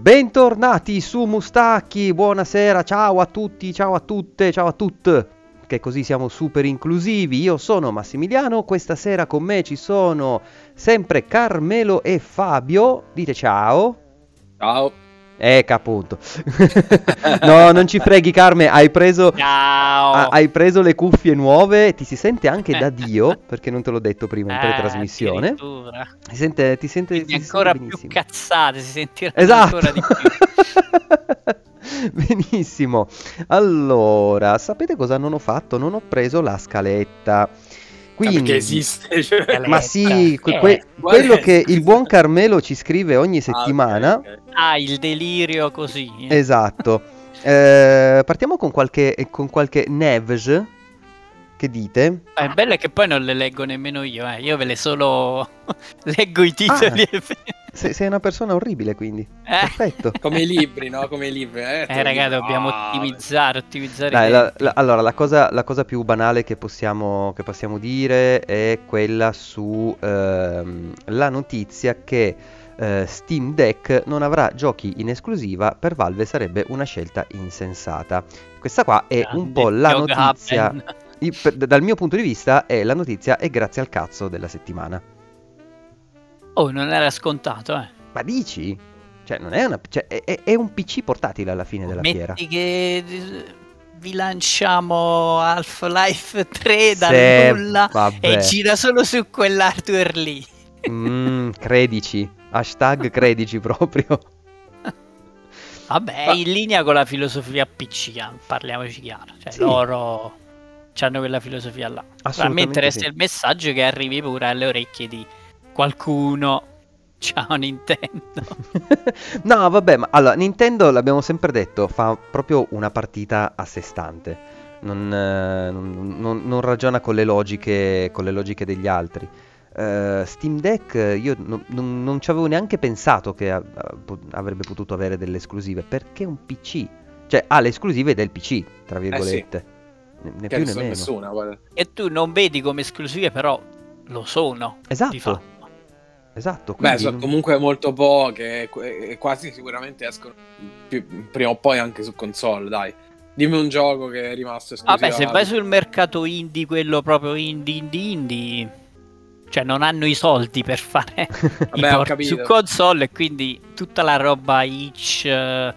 Bentornati su Mustacchi, buonasera, ciao a tutti, ciao a tutte, ciao a tutte, che così siamo super inclusivi. Io sono Massimiliano, questa sera con me ci sono sempre Carmelo e Fabio. Dite ciao. Ciao. Ecco appunto. no, non ci freghi Carme, hai preso, ha- hai preso le cuffie nuove, ti si sente anche da. Dio, perché non te l'ho detto prima in Eh, pre-trasmissione. addirittura. Ti sente, ti sente, Quindi ti ancora sente più cazzate, si sentiranno Esatto. ancora di più. Benissimo. Allora, sapete cosa non ho fatto? Non ho preso la scaletta. Quindi, Perché esiste. Cioè... ma sì, que- Eh, que- quello è? che il buon Carmelo ci scrive ogni Ah, ok, settimana. ok. Ah, il delirio così. Esatto. Eh, partiamo con qualche, con qualche Nevs. Che dite? Ma il bello è che poi non le leggo nemmeno io, eh. io ve le solo leggo i titoli. e- Se- sei una persona orribile, quindi. Eh. Perfetto. Come i libri, no? Come i libri. Eh, Eh, raga, dobbiamo Ah, ottimizzare, ottimizzare. Dai, la- la- allora, la cosa, la cosa più banale che possiamo, che possiamo dire è quella su ehm, la notizia che eh, Steam Deck non avrà giochi in esclusiva per Valve sarebbe una scelta insensata. Questa qua è un Grande po' la notizia, Gaben. i- per- dal mio punto di vista è la notizia e grazie al cazzo della settimana. Oh, non era scontato, eh. Ma dici? Cioè, non è una... cioè, è, è- un PC portatile alla fine della fiera. Metti che eh, vi lanciamo Half-Life 3 dal Se- nulla vabbè. e gira solo su quell'hardware lì. Mm, credici. Hashtag credici proprio. Vabbè, Ma- in linea con la filosofia PC, eh, parliamoci chiaro. Cioè, Sì. loro hanno quella filosofia là. A me Assolutamente interessa sì. il messaggio che arrivi pure alle orecchie di qualcuno. Ciao Nintendo. no, vabbè, ma allora, Nintendo, l'abbiamo sempre detto, fa proprio una partita a sé stante. Non, eh, non- non- non ragiona con le logiche, con le logiche degli altri. Eh, Steam Deck, eh, io non, non- non ci avevo neanche pensato che a- a- po- avrebbe potuto avere delle esclusive, perché è un PC. Cioè, ha le esclusive del PC, tra virgolette. Né, né Che più non né so meno. nessuna. guarda. e tu non vedi come esclusive, però lo sono. Di Esatto, esatto. Beh, quindi sono comunque molto poche e qu- quasi sicuramente escono più- prima o poi anche su console, dai. Dimmi un gioco che è rimasto esclusivo. Vabbè, se vai sul mercato indie, quello proprio indie, indie, indie, cioè non hanno i soldi per fare i Vabbè, ho port su console e quindi tutta la roba itch, eh,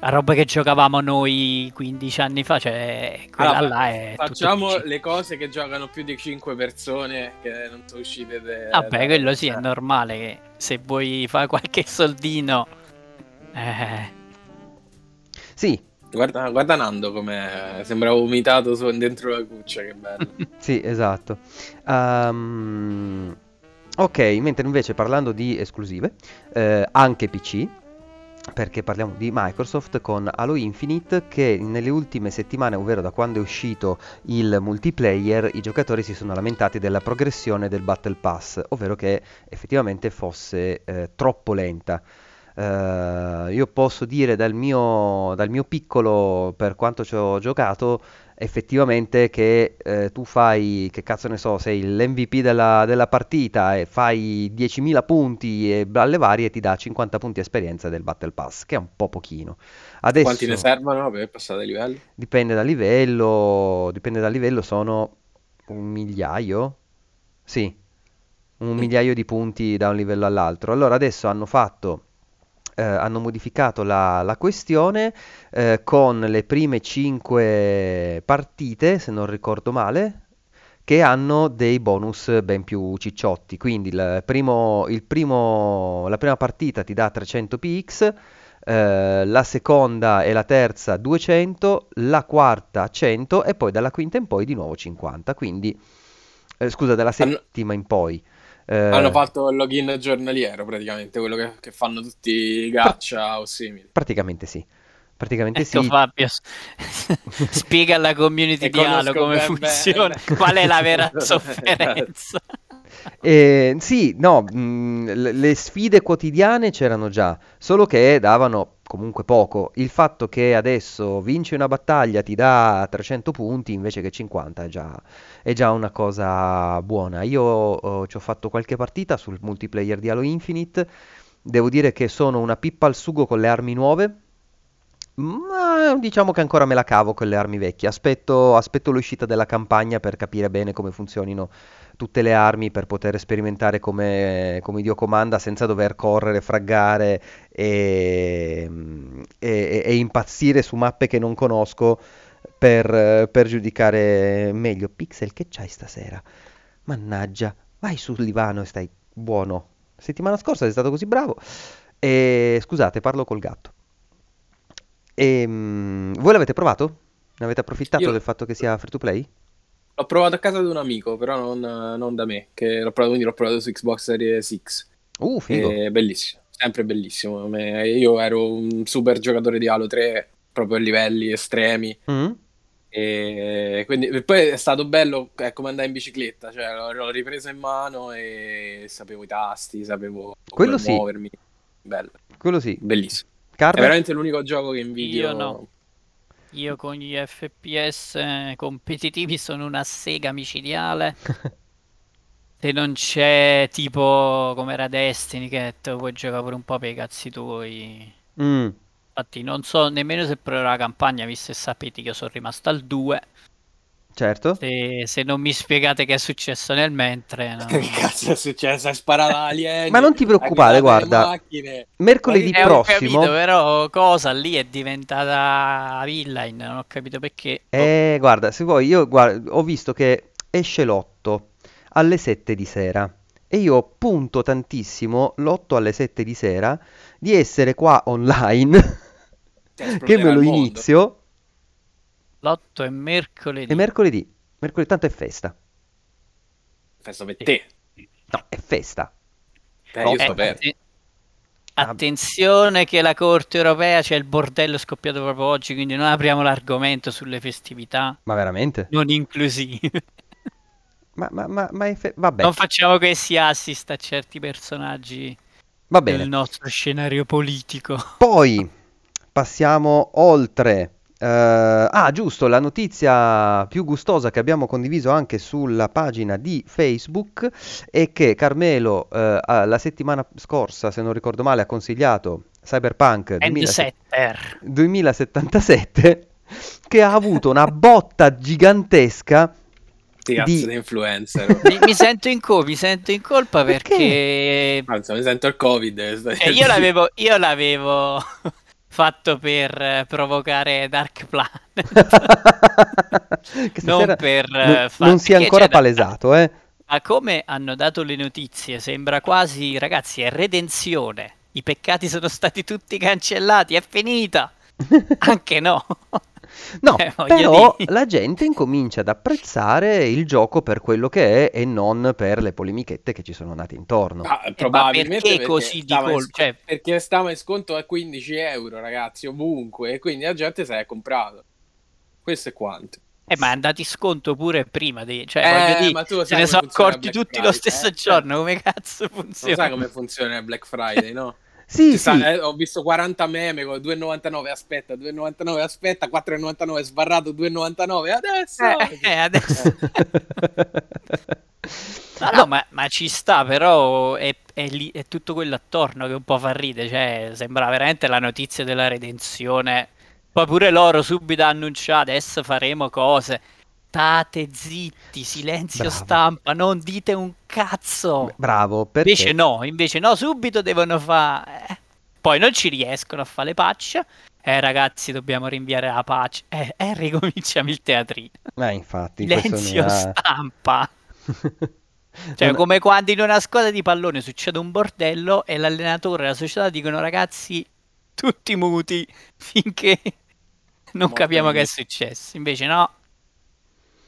la roba che giocavamo noi 15 anni fa, cioè quella Allora, là è Facciamo le cose che giocano più di 5 persone che non sono uscite. de- Vabbè, da- quello sì, è eh. normale che se vuoi fare qualche soldino... Eh, Sì, Guarda, guarda Nando come sembra vomitato su- dentro la cuccia, che bello. Sì, esatto. Ehm, ok, mentre invece parlando di esclusive, eh, anche PC, perché parliamo di Microsoft con Halo Infinite che nelle ultime settimane, ovvero da quando è uscito il multiplayer, i giocatori si sono lamentati della progressione del Battle Pass, ovvero che effettivamente fosse eh, troppo lenta. Eh, io posso dire dal mio, dal mio piccolo, per quanto ci ho giocato, effettivamente che eh, tu fai, che cazzo ne so, sei l'MVP della, della partita e fai 10.000 punti e alle varie ti dà 50 punti esperienza del Battle Pass, che è un po' pochino. Adesso Quanti ne servono per passare a livello? dipende dal livello, dipende dal livello, sono un migliaio? Sì, un migliaio di punti da un livello all'altro. Allora adesso hanno fatto eh, hanno modificato la, la questione eh, con le prime 5 partite, se non ricordo male, che hanno dei bonus ben più cicciotti. Quindi il primo, il primo- la prima partita ti dà 300 px, eh, la seconda e la terza 200, la quarta 100 e poi dalla quinta in poi di nuovo 50. Quindi, eh, scusa, dalla settima in poi. Eh, Hanno fatto il login giornaliero praticamente, quello che, che fanno tutti i gacha o simili. Praticamente sì. Praticamente ecco sì. Fabio, spiega alla community di Halo come ben funziona, bene. qual è la vera sofferenza. Eh, sì, no, mh, le le sfide quotidiane c'erano già, solo che davano comunque poco. Il fatto che adesso vinci una battaglia ti dà 300 punti invece che 50 è già, è già una cosa buona. Io oh, ci ho fatto qualche partita sul multiplayer di Halo Infinite, devo dire che sono una pippa al sugo con le armi nuove. Ma diciamo che ancora me la cavo con le armi vecchie. Aspetto, aspetto l'uscita della campagna per capire bene come funzionino tutte le armi, per poter sperimentare come, come Dio comanda senza dover correre, fraggare e, e- e impazzire su mappe che non conosco per, per giudicare meglio. Pixel, che c'hai stasera? Mannaggia, vai sul divano e stai buono. Settimana scorsa sei stato così bravo. E scusate, parlo col gatto. Ehm, voi l'avete provato? Ne avete approfittato Io del fatto che sia free to play? L'ho provato a casa di un amico, però non, non da me, che l'ho provato, quindi l'ho provato su Xbox Series X. Uh, figo. È bellissimo, sempre bellissimo. Io ero un super giocatore di Halo 3, proprio a livelli estremi. Mm? E quindi e poi è stato bello, è come andare in bicicletta, cioè l'ho, l'ho ripreso in mano e sapevo i tasti, sapevo Quello come sì, muovermi. Bello, quello sì. bellissimo. È Carmen? veramente l'unico gioco che invidio. Io no. Io con gli FPS competitivi sono una sega micidiale. Se non c'è tipo come era Destiny che te puoi giocare pure un po' per i cazzi tuoi. Mm, Infatti non so nemmeno se proverò la campagna, visto e sapete che io sono rimasto al 2. Certo. Se, se non mi spiegate che è successo nel mentre, no. Che cazzo è successo? Hai sparato alieni, Ma non ti preoccupare, guarda, mercoledì Eh, ho capito, prossimo, però cosa lì è diventata Villain, non ho capito perché. Eh, guarda, se vuoi, io guarda, ho visto che esce l'otto alle 7 di sera e io punto tantissimo l'8 alle 7 di sera di essere qua online, che me lo mondo. inizio L'8 è e mercoledì. mercoledì, mercoledì tanto è festa. Festa per te. No, è festa. Eh, io Eh, sto per. atten- Ah, attenzione che la Corte europea c'è il bordello scoppiato proprio oggi, quindi non apriamo l'argomento sulle festività ma veramente? non inclusive. Ma, ma, ma, ma è fe- vabbè, Non facciamo questi assist a certi personaggi va del bene. nostro scenario politico. Poi passiamo oltre. Eh, ah, giusto, la notizia più gustosa che abbiamo condiviso anche sulla pagina di Facebook è che Carmelo eh, ah, la settimana scorsa, se non ricordo male, ha consigliato Cyberpunk And 2000 setter. 2077 che ha avuto una botta gigantesca di... di influencer. Mi, mi sento in co- mi sento in colpa Perché? perché Anzi, mi sento il covid. eh, io l'avevo, io l'avevo fatto per eh, provocare Dark Planet, non per non, eh, far- non si è ancora c'è da- palesato, eh. Ma come hanno dato le notizie, sembra quasi, ragazzi, è redenzione. I peccati sono stati tutti cancellati, è finita. Anche no. No, Eh, però dire. la gente incomincia ad apprezzare il gioco per quello che è e non per le polemichette che ci sono nate intorno. Ah, Eh, ma probabilmente perché così di colpo? sc- Cioè, perché stava in sconto a 15 euro, ragazzi, ovunque. E quindi la gente se l'è comprato. Questo è quanto. eh, ma è andato in sconto pure prima. Di, cioè, Eh, voglio dire, ma tu se ne sono accorti tutti lo Friday, stesso eh? giorno. Come cazzo Non funziona? sai come funziona il Black Friday, no? Sì, Ci sta- sì, eh, ho visto 40 meme con 2,99 aspetta, 2,99 aspetta, 4,99 sbarrato, 2,99 adesso. Eh, eh, adesso... No, no, No, ma, ma ci sta, però è, è lì- è tutto quello attorno che un po' fa ridere, cioè sembra veramente la notizia della redenzione. Poi pure loro subito hanno annunciato, adesso faremo cose. State zitti, silenzio bravo, stampa, non dite un cazzo. bravo, Invece perché no, invece no, subito devono fare... Poi non ci riescono a fare le patch. Eh ragazzi, dobbiamo rinviare la patch. Eh, eh ricominciamo il teatrino. Ma infatti, Silenzio ha... stampa. Cioè, Non- come quando in una squadra di pallone succede un bordello e l'allenatore e la società dicono ragazzi, tutti muti finché non Mo- capiamo che è successo. Invece no,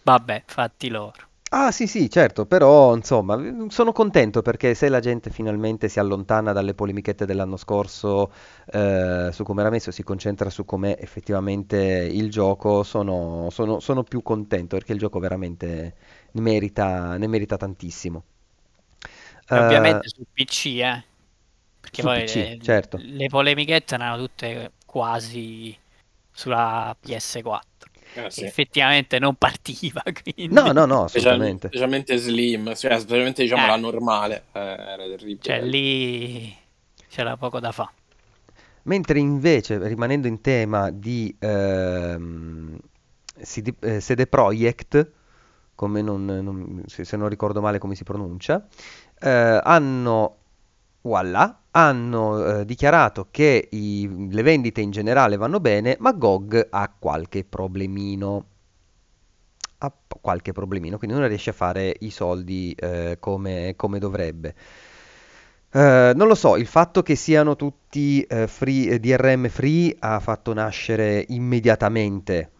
vabbè, fatti loro. Ah sì sì certo, però insomma sono contento perché se la gente finalmente si allontana dalle polemichette dell'anno scorso eh, su come era messo e si concentra su com'è effettivamente il gioco, sono, sono- sono più contento perché il gioco veramente ne merita, ne merita tantissimo. E ovviamente su PC, eh. Perché poi PC, le, certo. le polemichette erano tutte quasi sulla PS4. Che sì. effettivamente non partiva, quindi... No, no, no, assolutamente. specialmente Slim, cioè specialmente diciamo Eh. la normale, eh, era terribile. Cioè lì c'era poco da fare. Mentre invece, rimanendo in tema di ehm, CD, eh, CD Projekt, come non, non- se, se non ricordo male come si pronuncia, eh, hanno, voilà, hanno eh, dichiarato che i- le vendite in generale vanno bene, ma GOG ha qualche problemino. Ha qualche problemino, quindi non riesce a fare i soldi eh, come, come dovrebbe. Eh, non lo so, il fatto che siano tutti eh, free- eh, DRM free ha fatto nascere immediatamente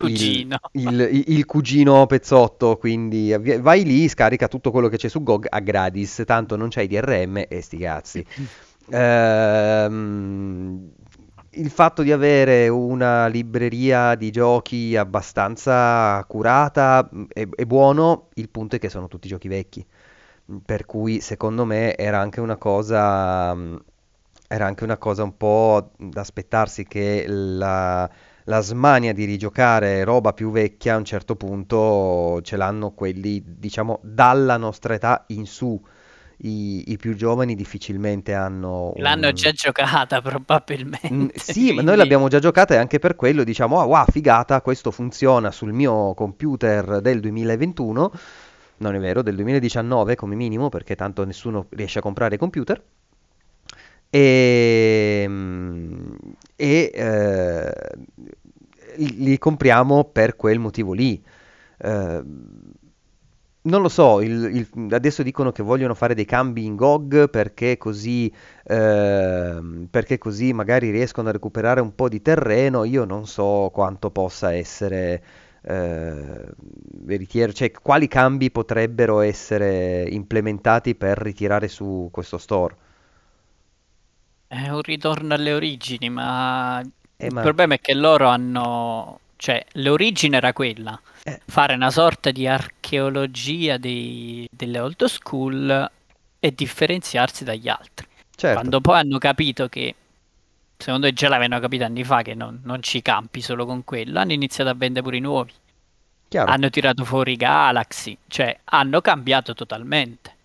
Cugino. il- il- il cugino pezzotto, quindi vai lì, scarica tutto quello che c'è su GOG a gratis, tanto non c'hai DRM e sti cazzi. Ehm, il fatto di avere una libreria di giochi abbastanza curata mh, è, è buono, il punto è che sono tutti giochi vecchi, per cui secondo me era anche una cosa, mh, era anche una cosa un po' da aspettarsi che la, la smania di rigiocare roba più vecchia a un certo punto ce l'hanno quelli, diciamo, dalla nostra età in su. I, i più giovani difficilmente hanno L'hanno un... già giocata Mm, probabilmente. sì, ma noi quindi- l'abbiamo già giocata e anche per quello diciamo, ah, wow, figata, questo funziona sul mio computer del 2021, non è vero, del 2019 come minimo, perché tanto nessuno riesce a comprare computer. E, mm, e, eh, li compriamo per quel motivo lì. Eh, non lo so, il- il- adesso dicono che vogliono fare dei cambi in GOG perché così, ehm, perché così magari riescono a recuperare un po' di terreno. Io non so quanto possa essere eh, veritiero, cioè quali cambi potrebbero essere implementati per ritirare su questo store. È un ritorno alle origini, ma Eh, il ma- problema è che loro hanno... Cioè, l'origine era quella, Eh. fare una sorta di archeologia dei- delle old school e differenziarsi dagli altri. Certo, Quando poi hanno capito che, secondo me già l'avevano capito anni fa, che non, non ci campi solo con quello, hanno iniziato a vendere pure i nuovi. chiaro. Hanno tirato fuori Galaxy, cioè hanno cambiato totalmente.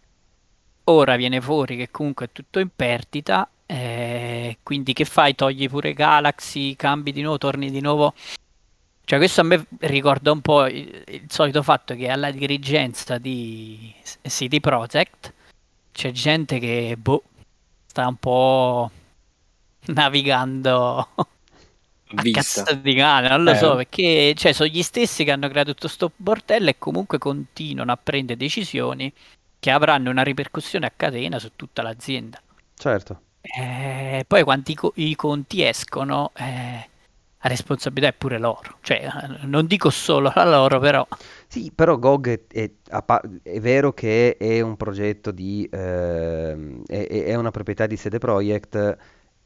Ora viene fuori che comunque è tutto in perdita, eh, quindi che fai? Togli pure Galaxy, cambi di nuovo, torni di nuovo. Cioè questo a me ricorda un po' il, il solito fatto che alla dirigenza di City Project c'è gente che boh, sta un po' navigando a Vista. cazzo di cane, non lo Eh. so, perché cioè, sono gli stessi che hanno creato tutto sto bordello e comunque continuano a prendere decisioni che avranno una ripercussione a catena su tutta l'azienda. Certo. Eh, poi quanti co- i conti escono, eh, la responsabilità è pure loro. Cioè, eh, non dico solo la loro, però Sì, però GOG è, è- è vero che è un progetto di, ehm, è, è- una proprietà di CD Projekt,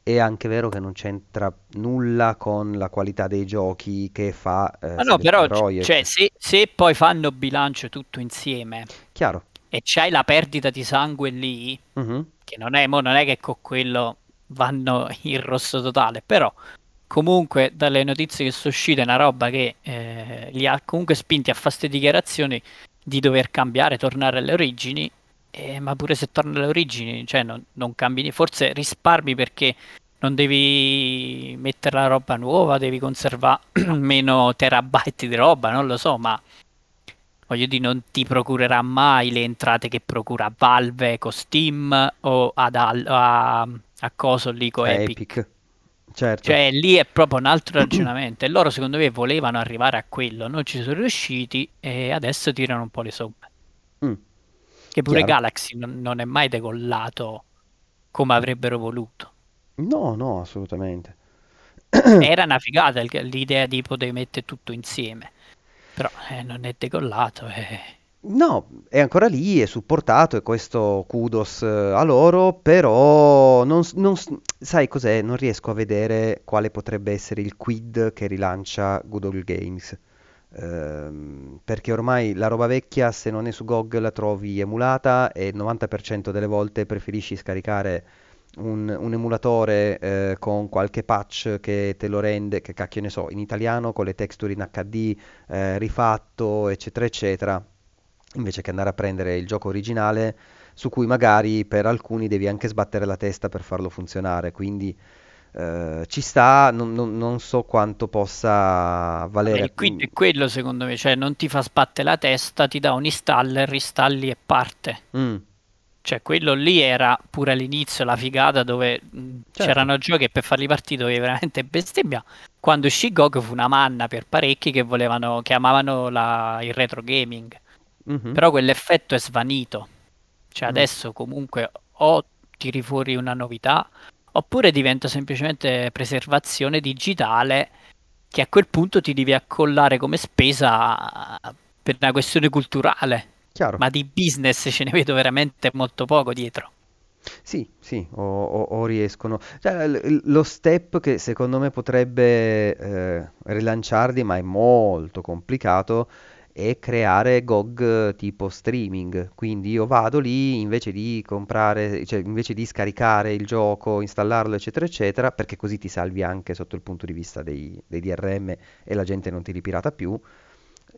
è anche vero che non c'entra nulla con la qualità dei giochi che fa eh, Ma no, però, Projekt. cioè, se, se poi fanno bilancio tutto insieme Chiaro. E c'hai la perdita di sangue lì, Mhm. che non è, mo non è che con quello vanno in rosso totale, però comunque dalle notizie che sono uscite è una roba che eh, li ha comunque spinti a fare queste dichiarazioni di dover cambiare, tornare alle origini, eh, ma pure se torna alle origini, cioè non, non cambi, forse risparmi perché non devi mettere la roba nuova, devi conservare meno terabyte di roba, non lo so, ma voglio dire, non ti procurerà mai le entrate che procura Valve con Steam o ad al- a, a coso lì con Epic. Epic. Certo. Cioè, lì è proprio un altro ragionamento. E loro, secondo me, volevano arrivare a quello, non ci sono riusciti e adesso tirano un po' le somme. Mm. Che pure Chiaro. Galaxy non, non è mai decollato come avrebbero voluto. No, no, assolutamente. Era una figata l'idea di poter mettere tutto insieme. Però eh, non è decollato. eh. No, è ancora lì, è supportato e questo kudos eh, a loro, però non, non sai cos'è? Non riesco a vedere quale potrebbe essere il quid che rilancia Good Old Games. Ehm, perché ormai la roba vecchia se non è su GOG la trovi emulata e il 90% delle volte preferisci scaricare un, un emulatore eh, con qualche patch che te lo rende, che cacchio ne so, in italiano con le texture in HD, eh, rifatto, eccetera, eccetera, invece che andare a prendere il gioco originale su cui magari per alcuni devi anche sbattere la testa per farlo funzionare. Quindi eh, ci sta, non, non- non so quanto possa valere. il quid è quello secondo me, cioè non ti fa sbattere la testa, ti dà un installer, installi e parte. Mm, Cioè quello lì era pure all'inizio la figata dove certo. c'erano giochi che per farli partire dovevi veramente bestemmia. Quando uscì GOG fu una manna per parecchi che volevano, che amavano la- il retro gaming. Mhm. Però quell'effetto è svanito. Cioè Mm. adesso comunque o tiri fuori una novità oppure diventa semplicemente preservazione digitale che a quel punto ti devi accollare come spesa per una questione culturale. Chiaro. Ma di business ce ne vedo veramente molto poco dietro. Sì, sì, o, o- o riescono. Cioè, l- lo step che secondo me potrebbe eh, rilanciarli, ma è molto complicato, è creare GOG tipo streaming. Quindi io vado lì invece di comprare, cioè invece di scaricare il gioco, installarlo, eccetera, eccetera, perché così ti salvi anche sotto il punto di vista dei, dei DRM e la gente non ti ripirata più.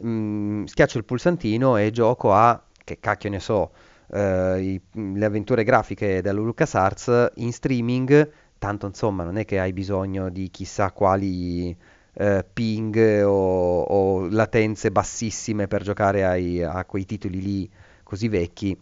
Mm, schiaccio il pulsantino e gioco a, che cacchio ne so eh, i- le avventure grafiche della LucasArts in streaming, tanto insomma non è che hai bisogno di chissà quali eh, ping o, o latenze bassissime per giocare ai- a quei titoli lì così vecchi.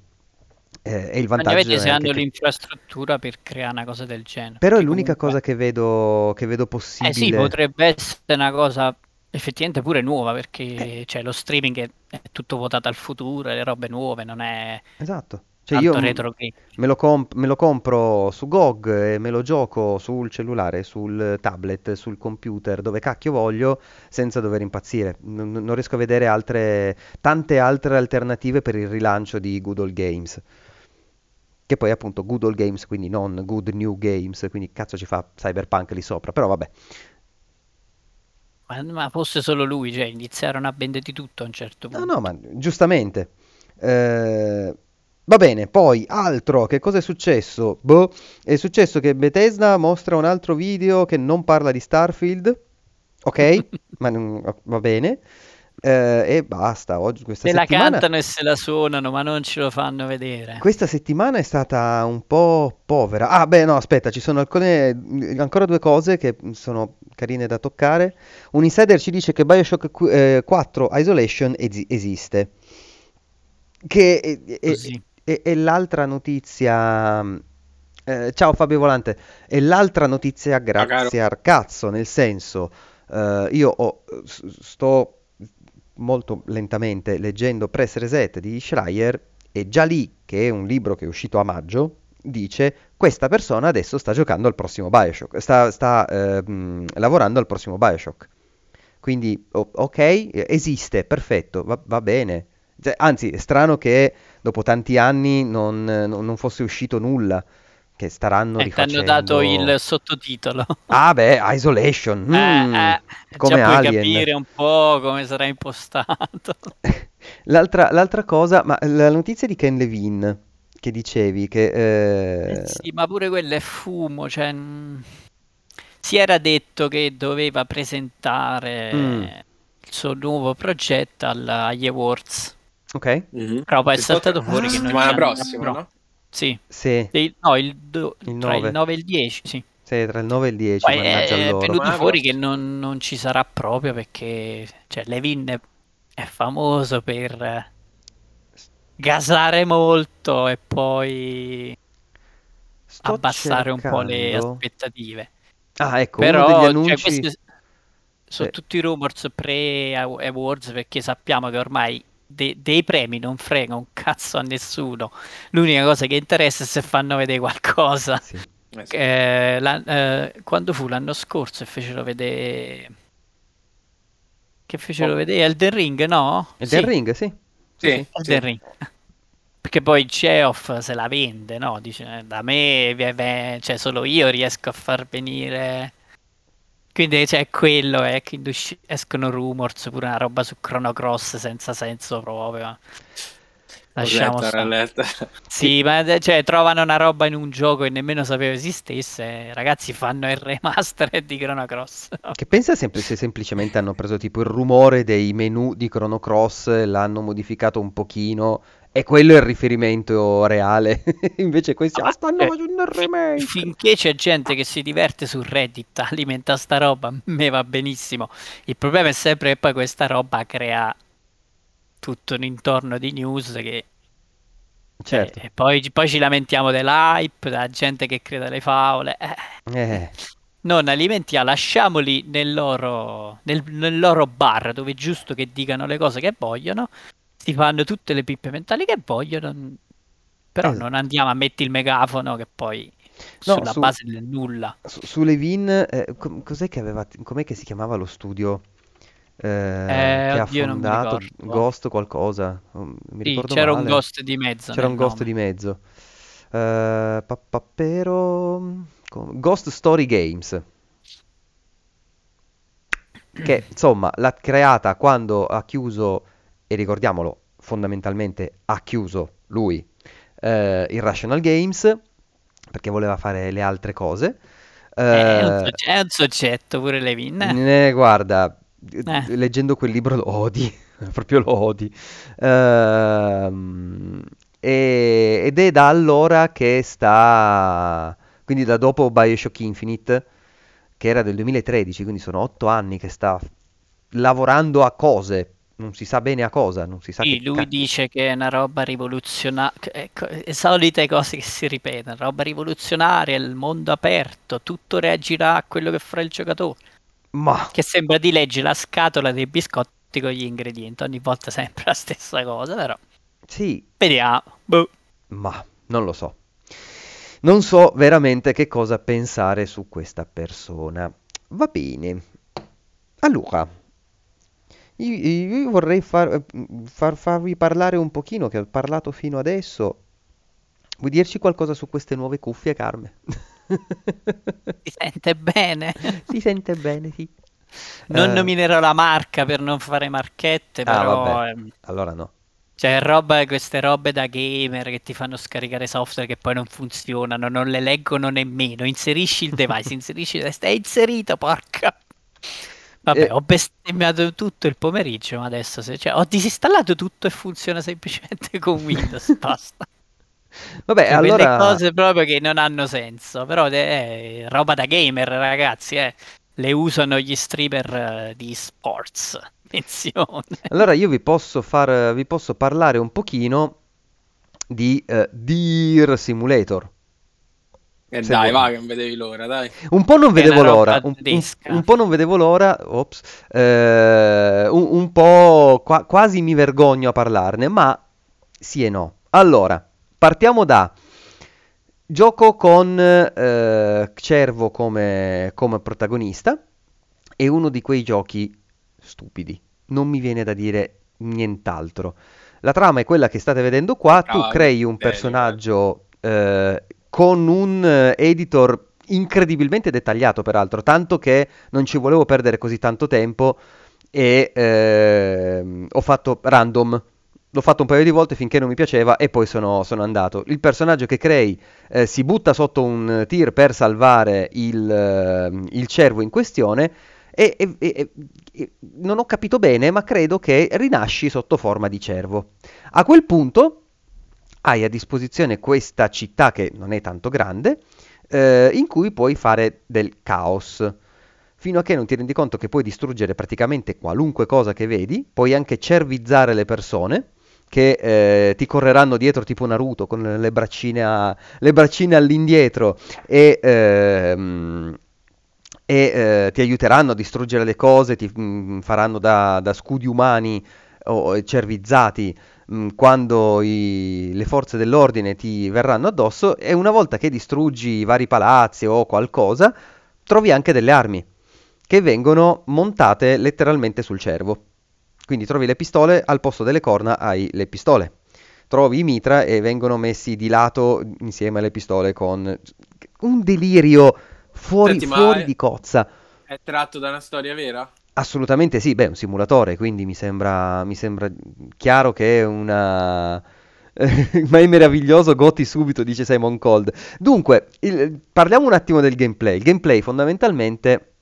Eh, e il vantaggio se anche hanno che... l'infrastruttura per creare una cosa del genere. Però è l'unica cosa comunque... che vedo, che vedo Eh sì, possibile. potrebbe essere una cosa effettivamente pure nuova Eh, perché cioè, lo streaming è, è tutto votato al futuro, le robe nuove, non è esatto. Cioè io me lo, comp- me lo compro su GOG e me lo gioco sul cellulare, sul tablet, sul computer, dove cacchio voglio, senza dover impazzire. Non, non riesco a vedere altre, tante altre alternative per il rilancio di Good Old Games. Che poi appunto Good Old Games, quindi non Good New Games, quindi cazzo ci fa Cyberpunk lì sopra, però vabbè. Ma, ma fosse solo lui, cioè iniziarono a vendere di tutto a un certo No, punto. no, ma giustamente. Eh, va bene, poi altro, che cosa è successo? Boh, è successo che Bethesda mostra un altro video che non parla di Starfield, ok? Ma non- va bene. Eh, e basta, oggi, questa Se la settimana... cantano e se la suonano, ma non ce lo fanno vedere. Questa settimana è stata un po' povera. Ah, beh, no, aspetta, ci sono alcune, ancora due cose che sono carine da toccare. Un insider ci dice che BioShock qu- eh, 4 Isolation esi- esiste. Che è, è- Così. è- è l'altra notizia. eh, ciao Fabio Volante, è l'altra notizia grazie al cazzo, nel senso, eh, io ho- sto molto lentamente leggendo Press Reset di Schreier e già lì, che è un libro che è uscito a maggio, dice questa persona adesso sta giocando al prossimo Bioshock, sta, sta, ehm, lavorando al prossimo Bioshock. Quindi, ok, eh, esiste, perfetto, va, va bene. Cioè, anzi, è strano che dopo tanti anni non- non fosse uscito nulla, che staranno E ti hanno dato rifacendo... il sottotitolo. Ah beh, Isolation, Eh, mm, eh, come già puoi Alien. capire un po' come sarà impostato. L'altra, l'altra cosa, ma la notizia di Ken Levine che dicevi che Eh eh, sì, ma pure quello è fumo, cioè, mh, si era detto che doveva presentare Mm. il suo nuovo progetto agli Awards, ok, Mhm. però poi è saltato fuori che non settimana c'è prossima, no. Sì, sì, il- no, il, do- il tra 9, il 9 e il 10, sì. sì, tra il 9 e il 10, Poi mannaggia è, è venuto fuori che non, non ci sarà proprio perché cioè, Levin è, famoso per eh, gasare molto e poi Sto abbassare un po' le cercando. aspettative. Ah, ecco, uno degli Però, cioè, annunci. questi sono Sì. tutti rumors pre-awards perché sappiamo che ormai de- dei premi non frega un cazzo a nessuno. L'unica cosa che interessa è se fanno vedere qualcosa. Sì. Eh sì. Eh, la- eh, quando fu l'anno scorso e fecero vedere che fecero Oh. vedere Elden Ring, no? Elden Sì, Ring, sì. Sì, Sì, sì. Elden sì. Ring. Perché poi Geoff se la vende, no? Dice, "Eh, da me, ve- ve- cioè solo io riesco a far venire Quindi c'è quello, è che indusci- escono rumors, pure una roba su Chrono Cross senza senso proprio. Lasciamo letto, letto. Sì, ma eh, cioè, trovano una roba in un gioco che nemmeno sapevo esistesse. Ragazzi, fanno il remaster di Chrono Cross. Che pensa sempre se semplicemente hanno preso tipo il rumore dei menu di Chrono Cross, l'hanno modificato un pochino e quello è il riferimento reale. Invece questi ah, Ma, stanno eh, facendo il remake. Finché c'è gente che si diverte su Reddit a alimentare sta roba, a me va benissimo. Il problema è sempre che poi questa roba crea tutto un intorno di news che Certo. e poi, poi ci lamentiamo dell'hype, della gente che crede alle favole. Eh, Eh, non alimentiamo, lasciamoli nel loro, nel, nel loro bar dove è giusto che dicano le cose che vogliono, si fanno tutte le pippe mentali che vogliono, però Esatto. non andiamo a mettere il megafono che poi No, sulla su- base del nulla. su, su Levin, eh, cos'è che aveva, com'è che si chiamava lo studio eh, che ha oddio, mi fondato? Ghost qualcosa? Sì, c'era un male. ghost di mezzo C'era un ghost nome. di mezzo. Eh, pappapero... com- Ghost Story Games. Che insomma l'ha creata quando ha chiuso, e ricordiamolo, fondamentalmente ha chiuso lui eh, il Rational Games perché voleva fare le altre cose. È un, Eh, sogge- è un soggetto pure Levin. eh. guarda, Eh. leggendo quel libro lo odi, proprio lo odi. E- ed è da allora che sta, quindi da dopo Bioshock Infinite, che era del 2013, quindi sono otto anni che sta lavorando a cose, non si sa bene a cosa, non si sa Sì, che lui dice che è una roba rivoluzionaria, le solite cose che si ripetono, roba rivoluzionaria, il mondo aperto, tutto reagirà a quello che farà il giocatore. Ma Che sembra di leggere la scatola dei biscotti con gli ingredienti, ogni volta sempre la stessa cosa, però sì, vediamo. Boh. Ma non lo so. Non so veramente che cosa pensare su questa persona. Va bene. Allora, io, io vorrei far, far- farvi parlare un pochino, che ho parlato fino adesso. Vuoi dirci qualcosa su queste nuove cuffie, Carme? Si sente bene. Si sente bene, sì. Non Eh, nominerò la marca per non fare marchette, Ah, però vabbè. ehm, allora no. Cioè, roba, queste robe da gamer che ti fanno scaricare software che poi non funzionano, non le leggono nemmeno. Inserisci il device, inserisci il è inserito, porca. Vabbè, Eh. ho bestemmiato tutto il pomeriggio, ma adesso se, cioè, ho disinstallato tutto e funziona semplicemente con Windows, basta. Vabbè, Cioè, quelle allora... cose proprio che non hanno senso, però è roba da gamer, ragazzi, eh. Le usano gli streamer eh, di sports. Attenzione. Allora io vi posso far, vi posso parlare un pochino di eh, Deer Simulator. E Se dai, vuoi. va, che non vedevi l'ora, dai. Un po' non vedevo l'ora, un, un- un po' non vedevo l'ora, ops, eh, un, un po' qua- quasi mi vergogno a parlarne, ma sì e no. Allora, partiamo da gioco con eh, Cervo come, come protagonista, è uno di quei giochi stupidi, non mi viene da dire nient'altro. La trama è quella che state vedendo qua, tu Bravo, crei un bene, personaggio eh, con un eh, editor incredibilmente dettagliato, peraltro, tanto che non ci volevo perdere così tanto tempo e ehm, ho fatto random. L'ho fatto un paio di volte finché non mi piaceva e poi sono, sono andato. Il personaggio che crei eh, si butta sotto un tir per salvare il, ehm, il cervo in questione e, e- e- e- non ho capito bene, ma credo che rinasci sotto forma di cervo. A quel punto hai a disposizione questa città che non è tanto grande, eh, in cui puoi fare del caos. Fino a che non ti rendi conto che puoi distruggere praticamente qualunque cosa che vedi, puoi anche cervizzare le persone che eh, ti correranno dietro tipo Naruto con le braccine, a- le braccine all'indietro e, ehm, e, eh, ti aiuteranno a distruggere le cose, ti mm, faranno da, da scudi umani o cervizzati mm, quando i- le forze dell'ordine ti verranno addosso e una volta che distruggi i vari palazzi o qualcosa, trovi anche delle armi che vengono montate letteralmente sul cervo. Quindi trovi le pistole, al posto delle corna hai le pistole. Trovi i mitra e vengono messi di lato insieme alle pistole con un delirio fuori, Senti, fuori di cozza. È tratto da una storia vera? Assolutamente sì, beh, è un simulatore, quindi mi sembra, mi sembra chiaro che è una... Ma è meraviglioso, Gotti subito, dice Simon Cold. Dunque, il- parliamo un attimo del gameplay. Il gameplay fondamentalmente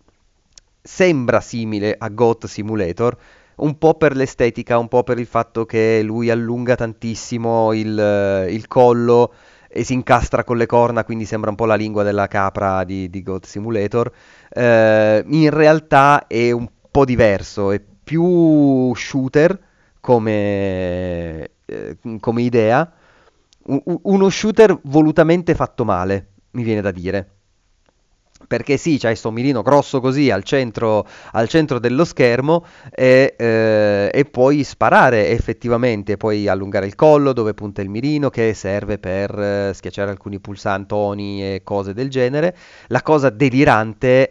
sembra simile a Goat Simulator, un po' per l'estetica, un po' per il fatto che lui allunga tantissimo il, il collo e si incastra con le corna, quindi sembra un po' la lingua della capra di, di Goat Simulator. Eh, in realtà è un po' diverso, è più shooter come, eh, come idea, U- uno shooter volutamente fatto male, mi viene da dire. Perché sì, c'hai sto mirino grosso così al centro, al centro dello schermo e, eh, e puoi sparare effettivamente, puoi allungare il collo dove punta il mirino che serve per eh, schiacciare alcuni pulsantoni e cose del genere. La cosa delirante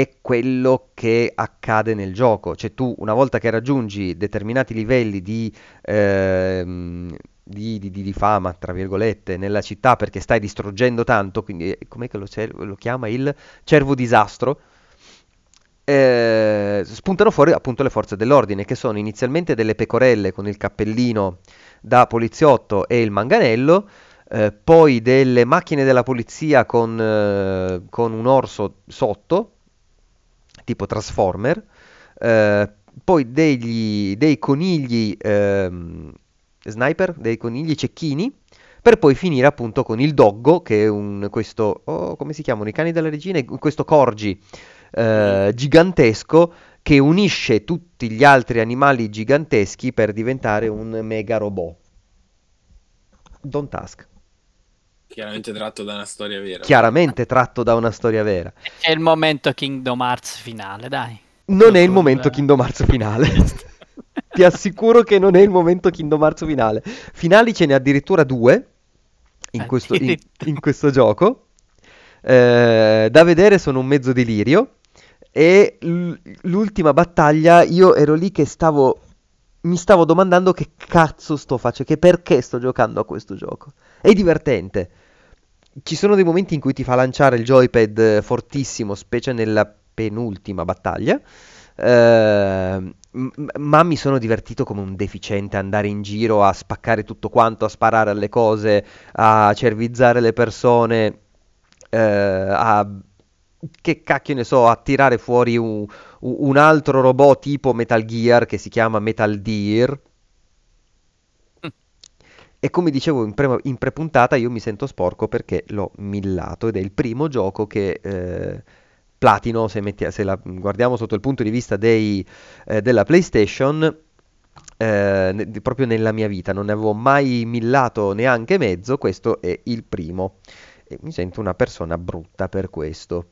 è quello che accade nel gioco, cioè tu una volta che raggiungi determinati livelli di, ehm, di, di- di- fama, tra virgolette, nella città perché stai distruggendo tanto, quindi eh, com'è che lo, lo chiama il cervo disastro? eh, spuntano fuori appunto le forze dell'ordine, che sono inizialmente delle pecorelle con il cappellino da poliziotto e il manganello, eh, poi delle macchine della polizia con, eh, con un orso sotto, tipo Transformer, eh, poi degli, dei conigli ehm, sniper, dei conigli cecchini, per poi finire appunto con il doggo, che è un, questo, oh, come si chiamano i cani della regina? Questo corgi eh, gigantesco che unisce tutti gli altri animali giganteschi per diventare un mega robot. Don't ask. Chiaramente tratto da una storia vera. Chiaramente tratto da una storia vera. È il momento Kingdom Hearts finale, dai. Non è il momento Kingdom Hearts finale. Ti assicuro che non è il momento Kingdom Hearts finale. Finali ce n'è addirittura due in questo, in- in questo gioco. Eh, da vedere sono un mezzo delirio. E l'ultima battaglia, io ero lì che stavo. Mi stavo domandando che cazzo sto facendo, che perché sto giocando a questo gioco. È divertente. Ci sono dei momenti in cui ti fa lanciare il joypad fortissimo, specie nella penultima battaglia. m- ma mi sono divertito come un deficiente andare in giro a spaccare tutto quanto, a sparare alle cose, a cervizzare le persone, eh, a che cacchio ne so, a tirare fuori un, un altro robot tipo Metal Gear che si chiama Metal Gear. E come dicevo in, pre- in prepuntata, io mi sento sporco perché l'ho millato ed è il primo gioco che eh, Platino, se, metti- se la guardiamo sotto il punto di vista dei, eh, della PlayStation, eh, ne- proprio nella mia vita, non ne avevo mai millato neanche mezzo, questo è il primo. E mi sento una persona brutta per questo.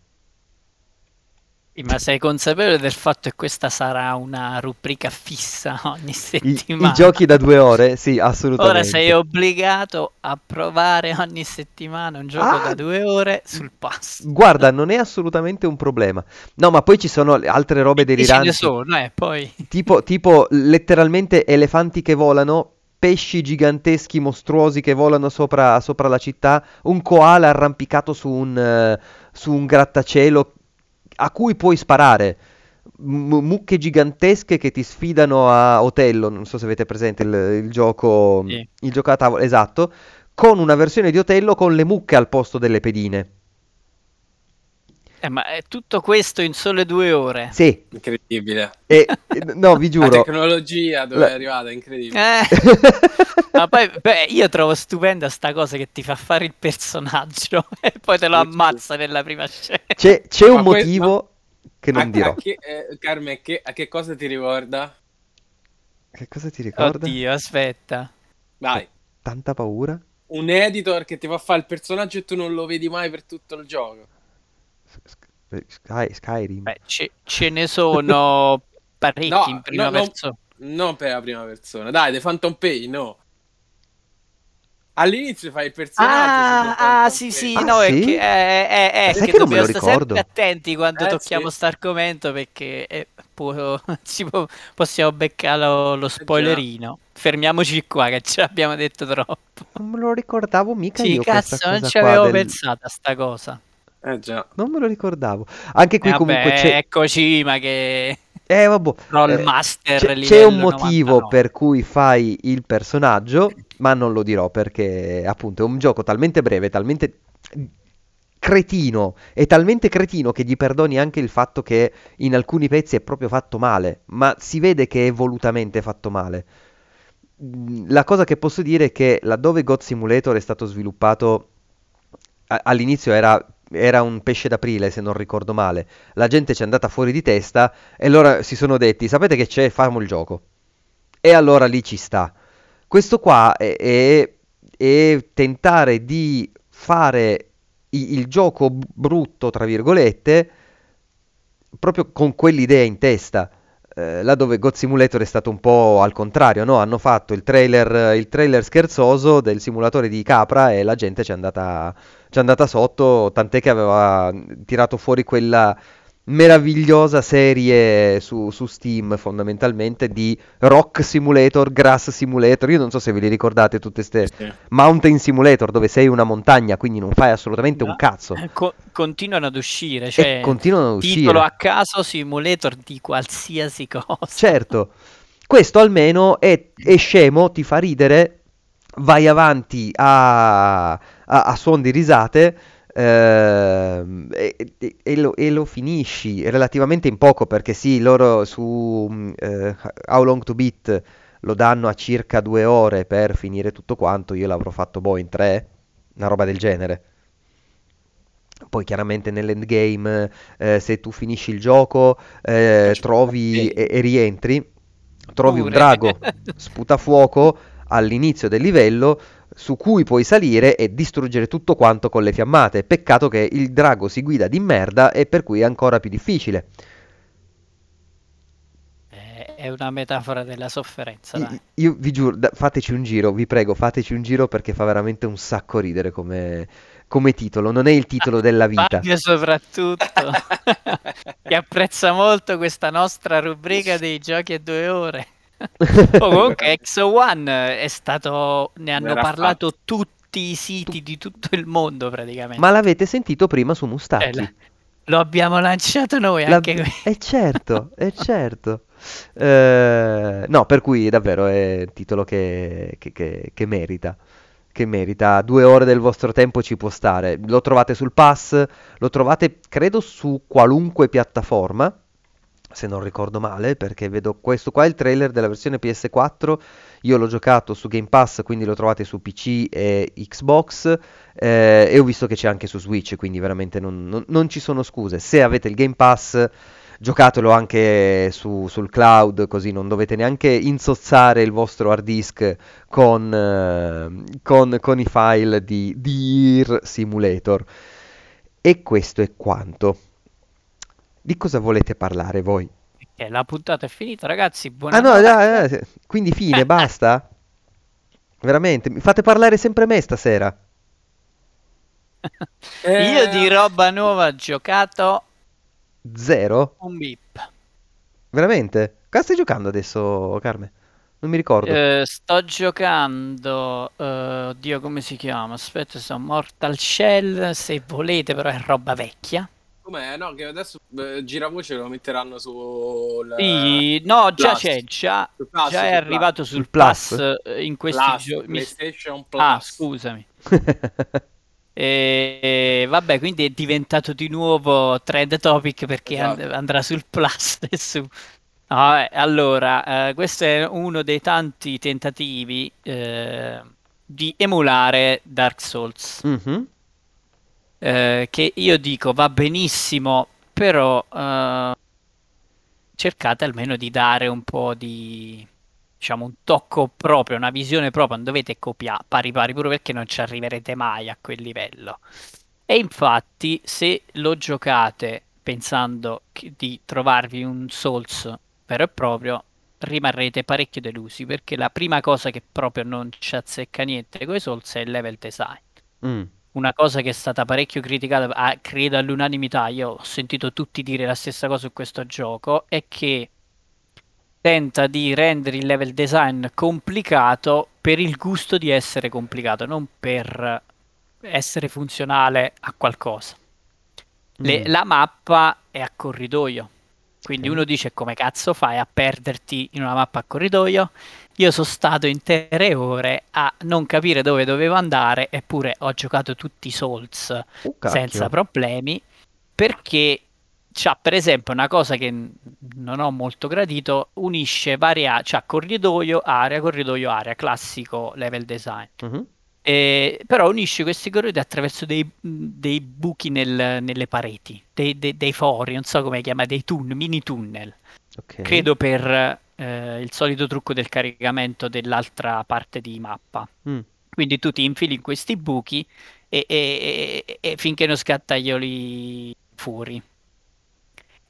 Ma sei consapevole del fatto che questa sarà una rubrica fissa ogni I, settimana? i giochi da due ore? Sì, Ora assolutamente. sei obbligato a provare ogni settimana un gioco Ah, da due ore sul pass. guarda, non è assolutamente un problema. No, ma poi ci sono altre robe E ce ne deliranti. sono, eh, poi... Tipo, tipo letteralmente elefanti che volano, pesci giganteschi mostruosi che volano sopra, sopra la città, un koala arrampicato su un, eh, su un grattacielo a cui puoi sparare. M- mucche gigantesche che ti sfidano a Otello, non so se avete presente il, il gioco, Sì. il gioco a tavola, esatto, con una versione di Otello con le mucche al posto delle pedine. Eh, ma è tutto questo in sole due ore. Sì, Incredibile. e, no, vi La giuro. tecnologia dove La- è arrivata è incredibile. Eh, ma poi beh, io trovo stupenda sta cosa che ti fa fare il personaggio e poi te lo ammazza nella prima scena. C'è, c'è un Ma que- motivo che non A- a dirò. che- eh, Carme, a che, a che cosa ti ricorda? Che cosa ti ricorda? Oddio, aspetta. Vai. Tanta paura? Un editor che ti fa fare il personaggio e tu non lo vedi mai per tutto il gioco. Sky- Skyrim. Beh, ce, ce ne sono parecchi No, in prima no, no. persona. Non per la prima persona. Dai, The Phantom Pain, no. All'inizio fai il personaggio. Ah, ah, sì, sì, Ah, no, è sì? che, è, è- è che che non me lo dobbiamo stare ricordo? sempre attenti quando Eh, tocchiamo sì. sto argomento perché eh, può- ci può- possiamo beccare lo, lo Eh, già. spoilerino. Fermiamoci qua che ce l'abbiamo detto troppo. Non me lo ricordavo mica Sì, io cazzo, questa non ci avevo del- pensato a sta cosa. Eh già. Non me lo ricordavo. Anche qui Eh, vabbè, comunque c'è... eccoci, ma che Eh, vabbè. Troll Eh, Master c'è, un motivo 99. per cui fai il personaggio, ma non lo dirò perché appunto è un gioco talmente breve, talmente cretino, è talmente cretino che gli perdoni anche il fatto che in alcuni pezzi è proprio fatto male, ma si vede che è volutamente fatto male. Mm, La cosa che posso dire è che laddove God Simulator è stato sviluppato all'inizio era, era un pesce d'aprile, se non ricordo male. La gente ci è andata fuori di testa e allora si sono detti, sapete che c'è? Famo il gioco. E allora lì ci sta. Questo qua è, è- è tentare di fare i- il gioco brutto, tra virgolette, proprio con quell'idea in testa. Eh, là dove God Simulator è stato un po' al contrario, no? Hanno fatto il trailer, il trailer scherzoso del simulatore di Capra e la gente ci è andata, ci è andata sotto, tant'è che aveva tirato fuori quella meravigliosa serie su, su Steam fondamentalmente di Rock Simulator, Grass Simulator. Io non so se ve li ricordate tutte queste Sì. Mountain Simulator dove sei una montagna, quindi non fai assolutamente un No. cazzo. Co- continuano ad uscire, E cioè continuano ad titolo uscire. a caso simulator di qualsiasi cosa. Certo, questo almeno è, è scemo, ti fa ridere, vai avanti a, a, a suon di risate e, e- e lo, e lo finisci relativamente in poco perché sì, loro su mm, eh, How Long to Beat lo danno a circa due ore per finire tutto quanto, io l'avrò fatto boh in tre, una roba del genere. Poi chiaramente nell'endgame, eh, se tu finisci il gioco, eh, trovi un e, e rientri, trovi un Pure. drago sputafuoco all'inizio del livello su cui puoi salire e distruggere tutto quanto con le fiammate. Peccato che il drago si guida di merda e per cui è ancora più difficile. È una metafora della sofferenza, I- dai. Io vi giuro, fateci un giro, vi prego, fateci un giro perché fa veramente un sacco ridere come, come titolo. Non è il titolo della vita. Fabio soprattutto, che apprezza molto questa nostra rubrica dei giochi a due ore. Comunque Exo One è stato, ne hanno Verrà parlato tutti i siti di tutto il mondo praticamente. Ma l'avete sentito prima su Eh, Mustacchi? la- lo abbiamo lanciato noi La- anche qui. È certo, è certo. Eh, no, per cui davvero è un titolo che, che- che- che merita. Che merita. Due ore del vostro tempo ci può stare. Lo trovate sul pass, lo trovate credo su qualunque piattaforma. Se non ricordo male, perché vedo questo qua è il trailer della versione PS4. Io l'ho giocato su Game Pass, quindi lo trovate su PC e Xbox. eh, e ho visto che c'è anche su Switch, quindi veramente non, non- non ci sono scuse. Se avete il Game Pass, giocatelo anche su- sul cloud, così non dovete neanche insozzare il vostro hard disk con, eh, con- con i file di Deer Simulator. E questo è quanto. Di cosa volete parlare voi? Eh, la puntata è finita, ragazzi. Ah no, Buonanotte. dai, dai, quindi fine, basta? Veramente, mi fate parlare sempre me stasera. Io Eh, di roba nuova giocato Zero? un bip. Veramente? Cosa stai giocando adesso, Carme? Non mi ricordo. Eh, sto giocando, eh, oddio come si chiama? Aspetta, sto Mortal Shell, se volete, però è roba vecchia. Com'è? No, che adesso eh, giravoce lo metteranno sul Sì, no, già Plus. c'è, già, Plus, già è sul arrivato sul Sul Plus? Plus eh, in questi Plus, giorni. PlayStation Plus. Ah, scusami. E vabbè, quindi è diventato di nuovo trend topic perché and- Esatto. andrà sul Plus e su. No, eh, allora, eh, questo è uno dei tanti tentativi eh, di emulare Dark Souls. Mhm. Eh, che io dico va benissimo, però eh, cercate almeno di dare un po' di, diciamo, un tocco proprio, una visione propria, non dovete copiare pari pari, pure perché non ci arriverete mai a quel livello. E infatti, se lo giocate pensando di trovarvi un Souls vero e proprio, rimarrete parecchio delusi, perché la prima cosa che proprio non ci azzecca niente con i Souls è il level design Mm. Una cosa che è stata parecchio criticata, ah, credo all'unanimità, io ho sentito tutti dire la stessa cosa su questo gioco, è che tenta di rendere il level design complicato per il gusto di essere complicato, non per essere funzionale a qualcosa. Le- Mm. la mappa è a corridoio. Quindi uno dice come cazzo fai a perderti in una mappa a corridoio? Io sono stato intere ore a non capire dove dovevo andare, eppure ho giocato tutti i Souls Oh, senza problemi, perché c'ha per esempio una cosa che non ho molto gradito, unisce varie, c'ha corridoio, area, corridoio, area, classico level design. Mhm. Eh, però unisce questi corridoi attraverso dei, dei buchi nel- nelle pareti, dei, dei- dei fori, non so come chiama, dei tunnel, mini tunnel. Ok. Credo per eh, il solito trucco del caricamento dell'altra parte di mappa. Mm. Quindi tu ti infili in questi buchi e, e- e- e finché non scattaioli fuori.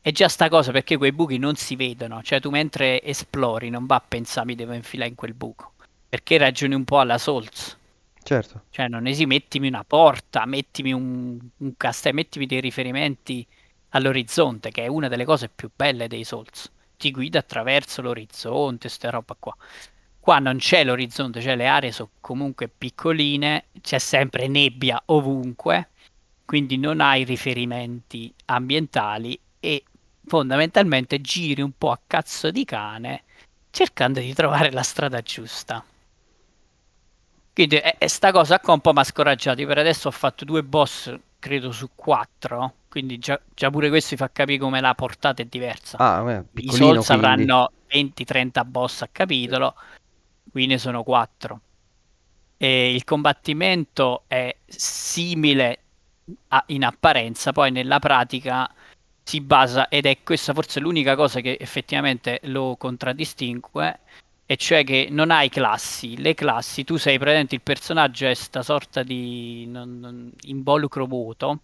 È già sta cosa perché quei buchi non si vedono, cioè tu mentre esplori non va a pensare mi devo infilare in quel buco, perché ragioni un po' alla Souls. Certo. Cioè, non esi, mettimi una porta, mettimi un, un castello, mettimi dei riferimenti all'orizzonte, che è una delle cose più belle dei Souls. Ti guida attraverso l'orizzonte, questa roba qua. Qua non c'è l'orizzonte, cioè le aree sono comunque piccoline, c'è sempre nebbia ovunque, quindi non hai riferimenti ambientali e fondamentalmente giri un po' a cazzo di cane cercando di trovare la strada giusta. Quindi è, è sta cosa qua un po' mi ha scoraggiato. Per adesso ho fatto due boss, credo su quattro. Quindi già, già pure questo fa capire come la portata è diversa. Ah, beh, I Souls avranno 20-30 boss a capitolo, qui ne sono 4. E il combattimento è simile a- in apparenza, poi nella pratica si basa, ed è questa forse l'unica cosa che effettivamente lo contraddistingue, e cioè che non hai classi. Le classi, tu sei presente, il personaggio è sta sorta di non- non- involucro vuoto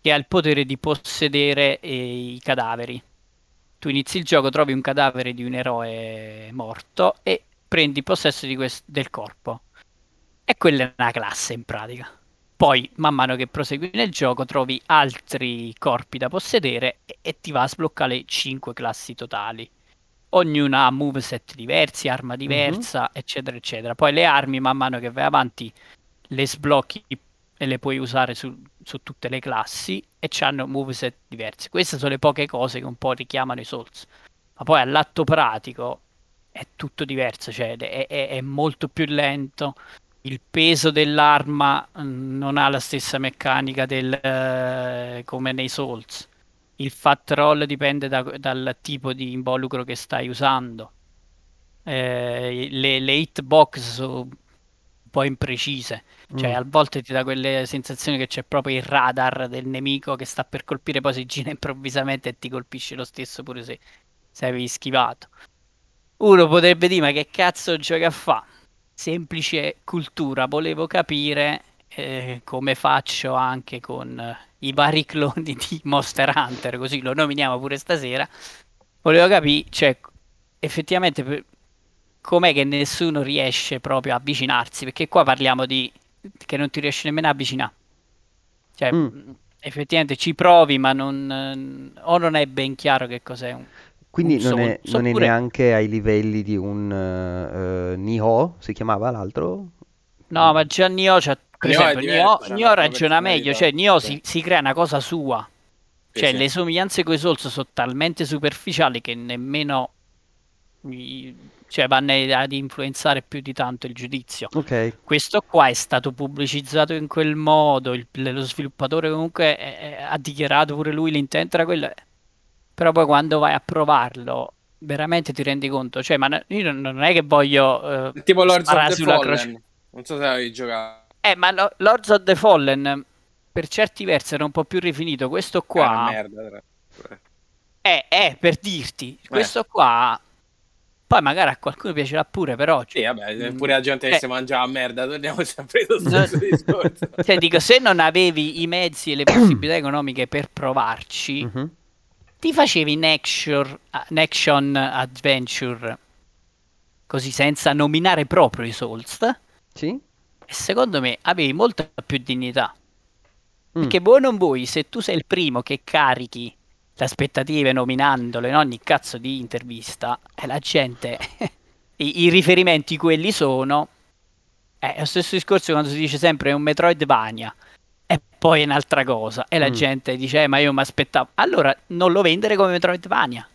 che ha il potere di possedere eh, i cadaveri. Tu inizi il gioco, trovi un cadavere di un eroe morto e prendi possesso quest- del corpo. E quella è una classe in pratica. Poi, man mano che prosegui nel gioco, trovi altri corpi da possedere e, e ti va a sbloccare le 5 classi totali. Ognuna ha moveset diversi, arma diversa, eccetera, eccetera. Poi le armi, man mano che vai avanti, le sblocchi e le puoi usare su, su tutte le classi e hanno moveset diversi. Queste sono le poche cose che un po' richiamano i Souls. Ma poi all'atto pratico è tutto diverso, cioè è, è- è molto più lento. Il peso dell'arma mm, non ha la stessa meccanica del, eh, come nei Souls. Il fat roll dipende da- dal tipo di involucro che stai usando. Eh, le, le hitbox sono un po' imprecise. Cioè, Mm. a volte ti dà quelle sensazioni che c'è proprio il radar del nemico che sta per colpire, poi si gira improvvisamente e ti colpisce lo stesso pure se, se avevi schivato. Uno potrebbe dire, ma che cazzo gioca a fa? Semplice cultura, volevo capire eh, come faccio anche con eh, i vari cloni di Monster Hunter, così lo nominiamo pure stasera. Volevo capire, cioè, effettivamente com'è che nessuno riesce proprio a avvicinarsi, perché qua parliamo di che non ti riesci nemmeno a avvicinare. Cioè, Mm. mh, effettivamente ci provi, ma non, eh, o non è ben chiaro che cos'è un... Quindi un non è, Souls, non è oppure- neanche ai livelli di un eh, eh, Nioh, si chiamava l'altro? No, ma già Nioh, c'ha- per Nioh esempio, diverso, Nioh, ragiona meglio, cioè Nioh si, si crea una cosa sua. Cioè, sì. le somiglianze con i Souls sono talmente superficiali che nemmeno cioè, vanno ad influenzare più di tanto il giudizio. Ok. Questo qua è stato pubblicizzato in quel modo, il- lo sviluppatore comunque è- è- ha dichiarato pure lui l'intento era quello, però poi quando vai a provarlo veramente ti rendi conto, cioè, ma io non- non è che voglio eh, Tipo Lords of the sulla Fallen. croce. Non so se avevi giocato. Eh, ma lo- Lords of the Fallen per certi versi era un po' più rifinito, questo È qua una merda. è, è per dirti, questo qua poi magari a qualcuno piacerà pure, però Sì, vabbè, Mm. pure la gente che Eh. si mangia la merda, torniamo sempre allo No. stesso discorso. Cioè, dico, se non avevi i mezzi e le possibilità economiche per provarci, Mhm. ti facevi un action, un action adventure così senza nominare proprio i Souls Sì? E secondo me avevi molta più dignità. Mm. Perché vuoi o non vuoi, se tu sei il primo che carichi le aspettative nominandolo in ogni cazzo di intervista, e la gente, i, i riferimenti quelli sono, è lo stesso discorso quando si dice sempre un Metroidvania. E poi è un'altra cosa. E la Mm. gente dice, eh, ma io mi aspettavo. Allora, non lo vendere come Metroidvania.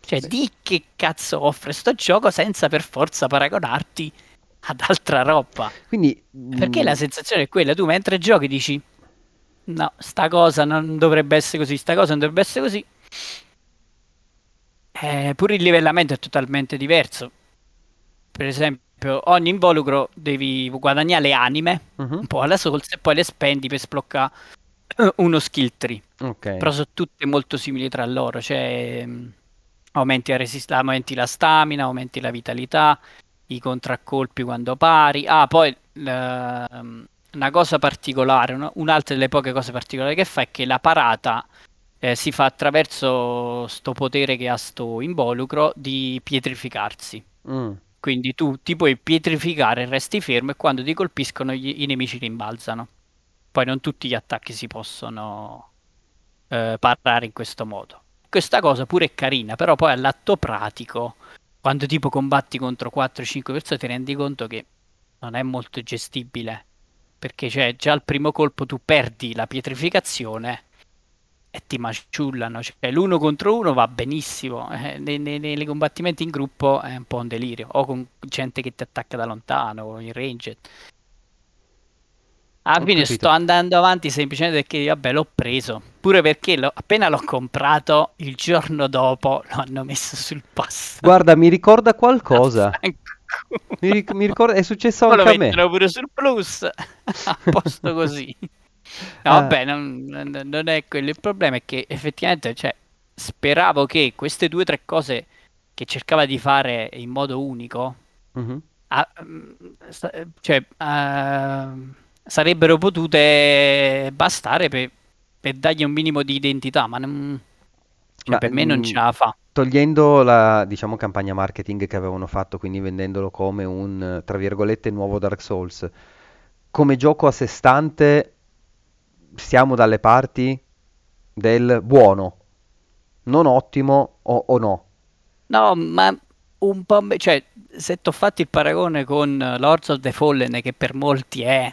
Cioè, Sì. di che cazzo offre sto gioco senza per forza paragonarti ad altra roba. Quindi... Perché mm, la sensazione è quella, tu mentre giochi dici, no, sta cosa non dovrebbe essere così, sta cosa non dovrebbe essere così. Eh, pure il livellamento è totalmente diverso. Per esempio, ogni involucro devi guadagnare le anime, mhm, un po' alla Souls, e poi le spendi per sbloccare eh, uno skill tree. Ok. Però sono tutte molto simili tra loro, cioè mh, aumenti la, resist- aumenti la stamina, aumenti la vitalità, i contraccolpi quando pari. Ah, poi ehm, una cosa particolare, una- un'altra delle poche cose particolari che fa è che la parata eh, si fa attraverso sto potere che ha sto involucro di pietrificarsi. Mm, Quindi tu ti puoi pietrificare, resti fermo e quando ti colpiscono gli- i nemici rimbalzano. Poi non tutti gli attacchi si possono eh, parare in questo modo. Questa cosa pure è carina, però poi all'atto pratico, quando tipo combatti contro 4-5 persone, ti rendi conto che non è molto gestibile. Perché cioè, già al primo colpo tu perdi la pietrificazione e ti maciullano. Cioè, l'uno contro uno va benissimo. eh, nei, nei- nei combattimenti in gruppo è un po' un delirio. O con gente che ti attacca da lontano, o in range. Alla fine sto andando avanti semplicemente perché, vabbè, l'ho preso. Pure perché l'ho- appena l'ho comprato, il giorno dopo lo hanno messo sul pass. Guarda, mi ricorda qualcosa. Mi, ric- mi ricorda, è successo Poi lo anche a me. mettono pure sul plus, a posto così. No, Ah. vabbè, non, non- è quello. Il problema è che effettivamente, cioè, speravo che queste due o tre cose che cercava di fare in modo unico, Mhm. ah, mm, sa- cioè, ah, sarebbero potute bastare per, per dargli un minimo di identità, ma, non- cioè, Ma, per me non mm, ce la fa. Togliendo la, diciamo, campagna marketing che avevano fatto, quindi vendendolo come un, tra virgolette, nuovo Dark Souls, come gioco a sé stante siamo dalle parti del buono, non ottimo o, o no. No, ma un po'. me- Cioè, se ti ho fatto il paragone con Lords of the Fallen, che per molti è,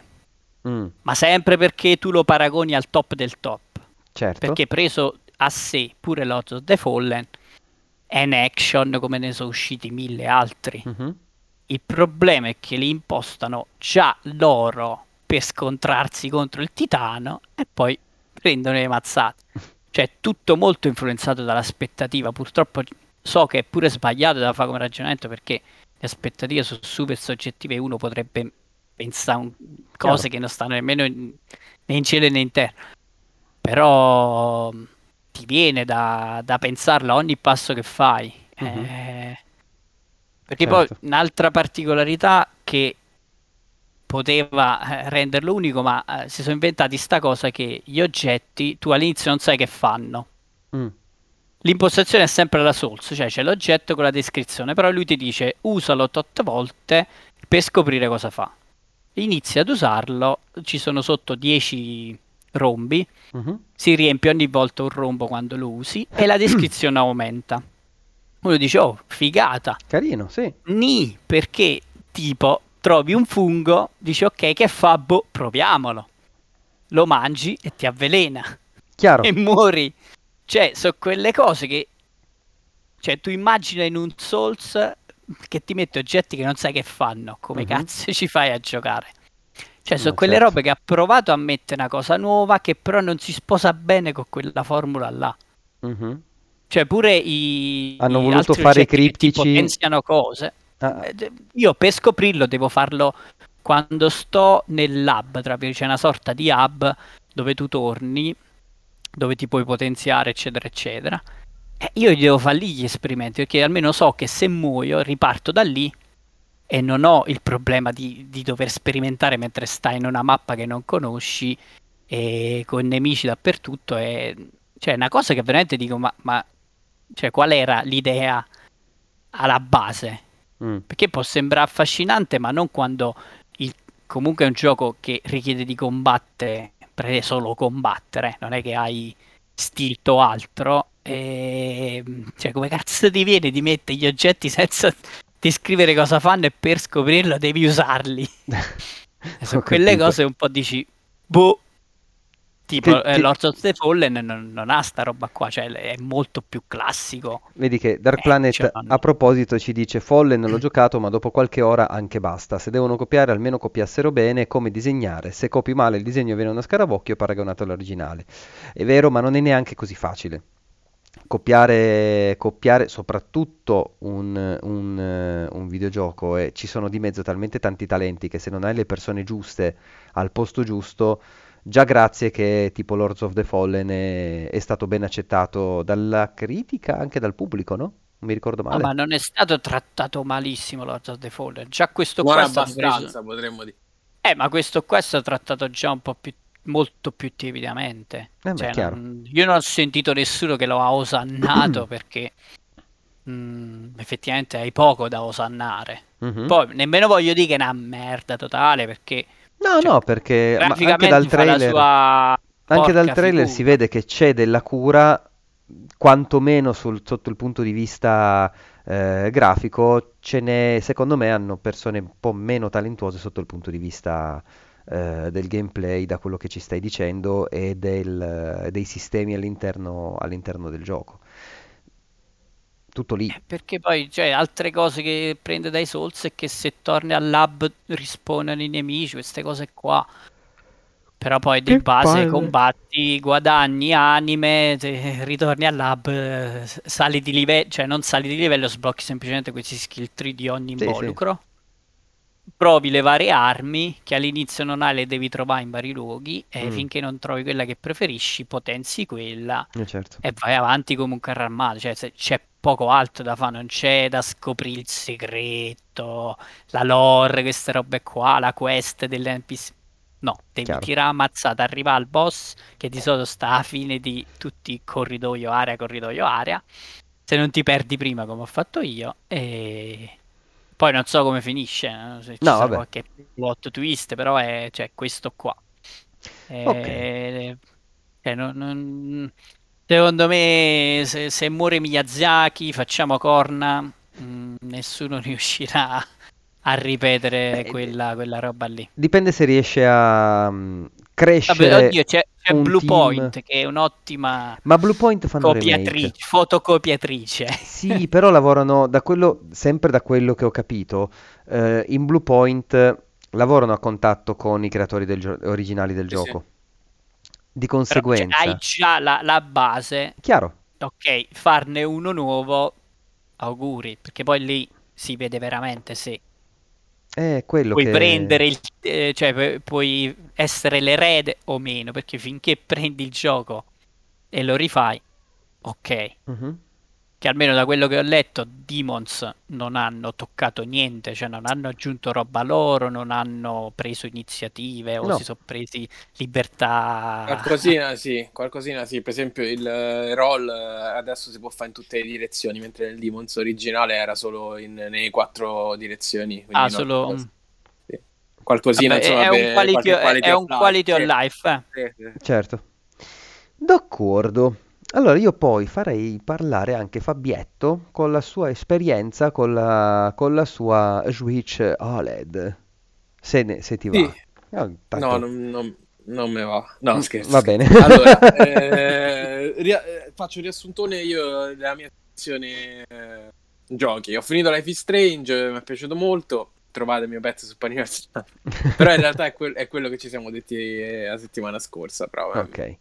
Mm, ma sempre perché tu lo paragoni al top del top. certo. Perché preso a sé pure Lords of the Fallen è un action come ne sono usciti mille altri. Mhm. Il problema è che li impostano già loro per scontrarsi contro il titano e poi prendono le mazzate. Cioè, tutto molto influenzato dall'aspettativa. Purtroppo so che è pure sbagliato da fare come ragionamento perché le aspettative sono super soggettive e uno potrebbe pensare un- cose Chiaro. che non stanno nemmeno in- né in cielo né in terra. Però mh, ti viene da, da pensarlo a ogni passo che fai. Mhm. Eh, perché Certo. poi un'altra particolarità che poteva eh, renderlo unico, ma eh, si sono inventati sta cosa che gli oggetti tu all'inizio non sai che fanno. Mm, L'impostazione è sempre la Souls, cioè c'è l'oggetto con la descrizione, però lui ti dice usalo tot volte per scoprire cosa fa. Inizi ad usarlo, ci sono sotto 10 rombi, mhm. si riempie ogni volta un rombo quando lo usi e la descrizione aumenta. Uno dice, oh, figata. Carino, sì. Ni, perché tipo trovi un fungo, dici ok, che fa? Boh, proviamolo. Lo mangi e ti avvelena Chiaro. e muori. Cioè, sono quelle cose che... Cioè, tu immagina in un Souls che ti mette oggetti che non sai che fanno. Come Mhm. cazzo ci fai a giocare? Cioè, sono Ma quelle certo. robe che ha provato a mettere una cosa nuova che però non si sposa bene con quella formula là. Mhm. Cioè, pure i... Hanno i voluto fare i oggetti che criptici- potenziano cose. Ah, Eh, Io per scoprirlo devo farlo quando sto nel lab, tra virgolette, c'è una sorta di hub dove tu torni, dove ti puoi potenziare, eccetera, eccetera. E io gli devo fare lì gli esperimenti, perché almeno so che se muoio riparto da lì e non ho il problema di, di dover sperimentare mentre stai in una mappa che non conosci e con nemici dappertutto. E, cioè, è una cosa che veramente dico, ma, ma cioè, qual era l'idea alla base? mm, Perché può sembrare affascinante, ma non quando il- comunque è un gioco che richiede di combattere, prende solo combattere, non è che hai stilt o altro. E, cioè, come cazzo ti viene di mettere gli oggetti senza descrivere cosa fanno e per scoprirlo devi usarli? Ho Sono quelle cose un po' dici, boh, Tipo, Che- eh, che- Lords of the Fallen non, non ha sta roba qua, cioè è molto più classico. Vedi che Dark Eh, Planet cioè, a proposito ci dice Fallen l'ho giocato ma dopo qualche ora anche basta. Se devono copiare almeno copiassero bene come disegnare. Se copi male il disegno viene uno scarabocchio paragonato all'originale. È vero ma non è neanche così facile. Copiare, copiare soprattutto un, un, un videogioco e ci sono di mezzo talmente tanti talenti che se non hai le persone giuste al posto giusto Già grazie che tipo Lords of the Fallen è, è stato ben accettato dalla critica, anche dal pubblico, no? Non mi ricordo No, male. ma non è stato trattato malissimo Lords of the Fallen. Già questo Non qua è stato abbastanza, preso... potremmo dire. Eh, ma questo qua è stato trattato già un po' più, molto più tiepidamente. Eh, beh, Cioè, non- io non ho sentito nessuno che lo ha osannato perché mm, effettivamente hai poco da osannare. Mhm. Poi nemmeno voglio dire che è una merda totale perché No, cioè, no, perché anche dal trailer, anche dal trailer si vede che c'è della cura, quantomeno sul- sotto il punto di vista eh, grafico, ce n'è, secondo me hanno persone un po' meno talentuose sotto il punto di vista eh, del gameplay, da quello che ci stai dicendo, e del- dei sistemi all'interno all'interno del gioco. Tutto lì. Eh, Perché poi, cioè, altre cose che prende dai Souls è che se torni al lab rispawnano i nemici, queste cose qua. Però poi di Che base palle. combatti, guadagni anime, te- ritorni al lab, eh, sali di livello, cioè non sali di livello, sblocchi semplicemente questi skill tree di ogni Sì, sì. Provi le varie armi che all'inizio non hai, le devi trovare in vari luoghi e Mm. finché non trovi quella che preferisci, potenzi quella Eh, certo. e vai avanti carro armato, cioè c'è poco altro da fare, non c'è da scoprire il segreto, la lore, queste robe qua, la quest dell'NPC. No, devi Chiaro. tirare ammazzata, arrivare al boss che di solito sta alla fine di tutti i corridoio area, corridoio area. Se non ti perdi prima come ho fatto io e poi non so come finisce, eh, se ci No, sarà vabbè. qualche plot twist, però è cioè, questo qua. Eh, cioè, non- non- Secondo me, se, se muore Miyazaki, facciamo corna, mm, nessuno riuscirà a ripetere Beh, quella, quella roba lì. Dipende se riesce a Vabbè, crescere oddio, c'è, c'è un Blue team. Point che è un'ottima Ma Blue Point fanno copiatrice, fotocopiatrice. Sì, però lavorano da quello, sempre da quello che ho capito, eh, in Blue Point lavorano a contatto con i creatori del gio- originali del Sì, sì. gioco. Di Però, cioè, conseguenza, hai già la, la base, chiaro, ok, farne uno nuovo, auguri, perché poi lì si vede veramente se è quello puoi che... prendere il, eh, cioè pu- puoi essere l'erede o meno, perché finché prendi il gioco e lo rifai, ok. Mhm. Che almeno da quello che ho letto, Demons non hanno toccato niente, cioè non hanno aggiunto roba loro, non hanno preso iniziative o No. si sono presi libertà. Qualcosina sì, qualcosina sì. Per esempio il eh, roll eh, adesso si può fare in tutte le direzioni, mentre nel Demons originale era solo in, nelle quattro direzioni. Ah, no, solo... cosa- sì. Qualcosina, Vabbè, insomma, è un quality, è- quality è of un life. quality of life. eh. Certo. D'accordo. Allora io poi farei parlare anche Fabietto con la sua esperienza con la, con la sua Switch OLED. Se, ne- se ti va. Sì. Tanto- No, non, non, non me va. No, scherzo. Va bene. Allora, eh, ria- eh, faccio un riassuntone io della mia sezione eh, giochi. Ho finito Life is Strange, mi è piaciuto molto. Trovate il mio pezzo su Paniverso. Però in realtà è, quel- è quello che ci siamo detti eh, la settimana scorsa. Però è Ok.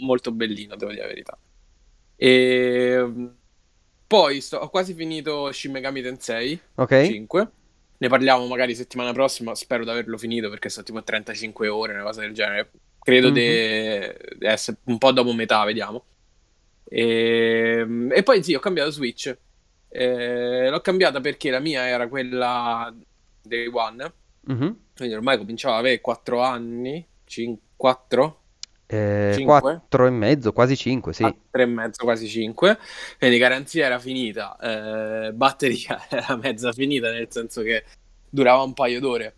Molto bellino, devo dire la verità. E poi sto- ho quasi finito Shin Megami Tensei Ok? 5. Ne parliamo magari settimana prossima. Spero di averlo finito perché sto tipo a 35 ore, una cosa del genere. Credo di di essere un po' dopo metà, vediamo. E, e poi sì, ho cambiato Switch. Eh, l'ho cambiata perché la mia era quella Day One. Mhm. Quindi ormai cominciava ad avere 4 anni. 4? Eh, e mezzo, quasi cinque, sì. a tre e mezzo, quasi 5. Quindi garanzia era finita, eh, batteria era mezza finita, nel senso che durava un paio d'ore.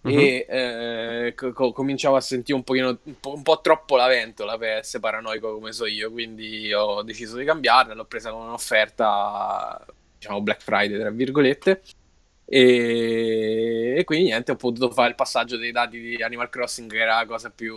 Mhm. E eh, co- co- cominciavo a sentire un pochino, un po', un po' troppo la vento la PS paranoico come so io, quindi ho deciso di cambiarla, l'ho presa con un'offerta, diciamo Black Friday tra virgolette. E, e quindi niente, ho potuto fare il passaggio dei dati di Animal Crossing, che era la cosa più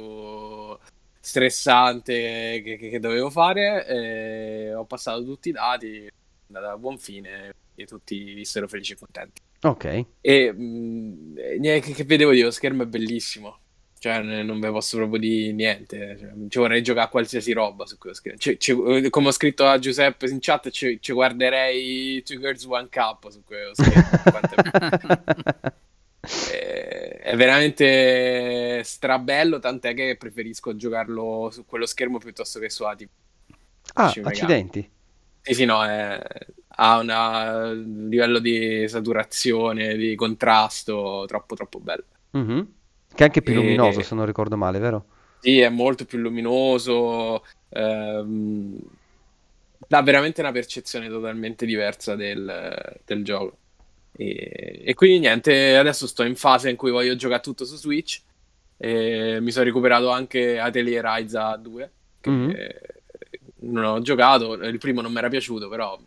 stressante che, che dovevo fare. E ho passato tutti i dati, è andata a buon fine e tutti vissero felici e contenti. Ok. E mh, che, che vedevo io, lo schermo è bellissimo. Cioè, non ve posso proprio dire niente. Cioè, ci vorrei giocare a qualsiasi roba su quello schermo. Ci, ci, come ho scritto a Giuseppe in chat, ci, ci guarderei Two Girls One Cup su quello schermo. è, è veramente strabello, tant'è che preferisco giocarlo su quello schermo piuttosto che su Ati. Ah, accidenti. Sì, sì, no, è, ha un livello di saturazione, di contrasto troppo, troppo bello. Mm-hmm. Che è anche più luminoso, e... se non ricordo male, vero? Sì, è molto più luminoso. Ehm, dà veramente una percezione totalmente diversa del, del gioco. E, e, quindi niente, adesso sto in fase in cui voglio giocare tutto su Switch. Mi sono recuperato anche Atelier Ryza 2, che mm-hmm. non ho giocato. Il primo non mi era piaciuto, però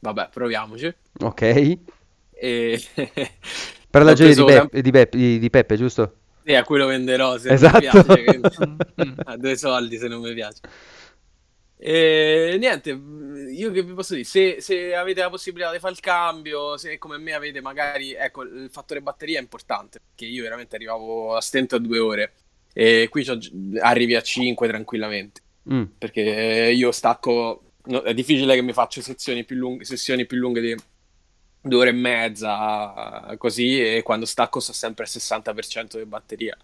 vabbè, proviamoci. Ok. E... Per la gioia di, Be- di, Be- di, di, Peppe, giusto? Sì, a cui lo venderò se esatto. non mi piace. a due soldi se non mi piace. E niente, io che vi posso dire, se, se, avete la possibilità di fare il cambio, se come me avete magari, ecco, il fattore batteria è importante, perché io veramente arrivavo a stento a due ore e qui arrivi a 5 tranquillamente, mm. perché io stacco, no, è difficile che mi faccia sessioni più lunghe, sessioni più lunghe di due ore e mezza, così, e quando stacco sto sempre al 60% di batteria.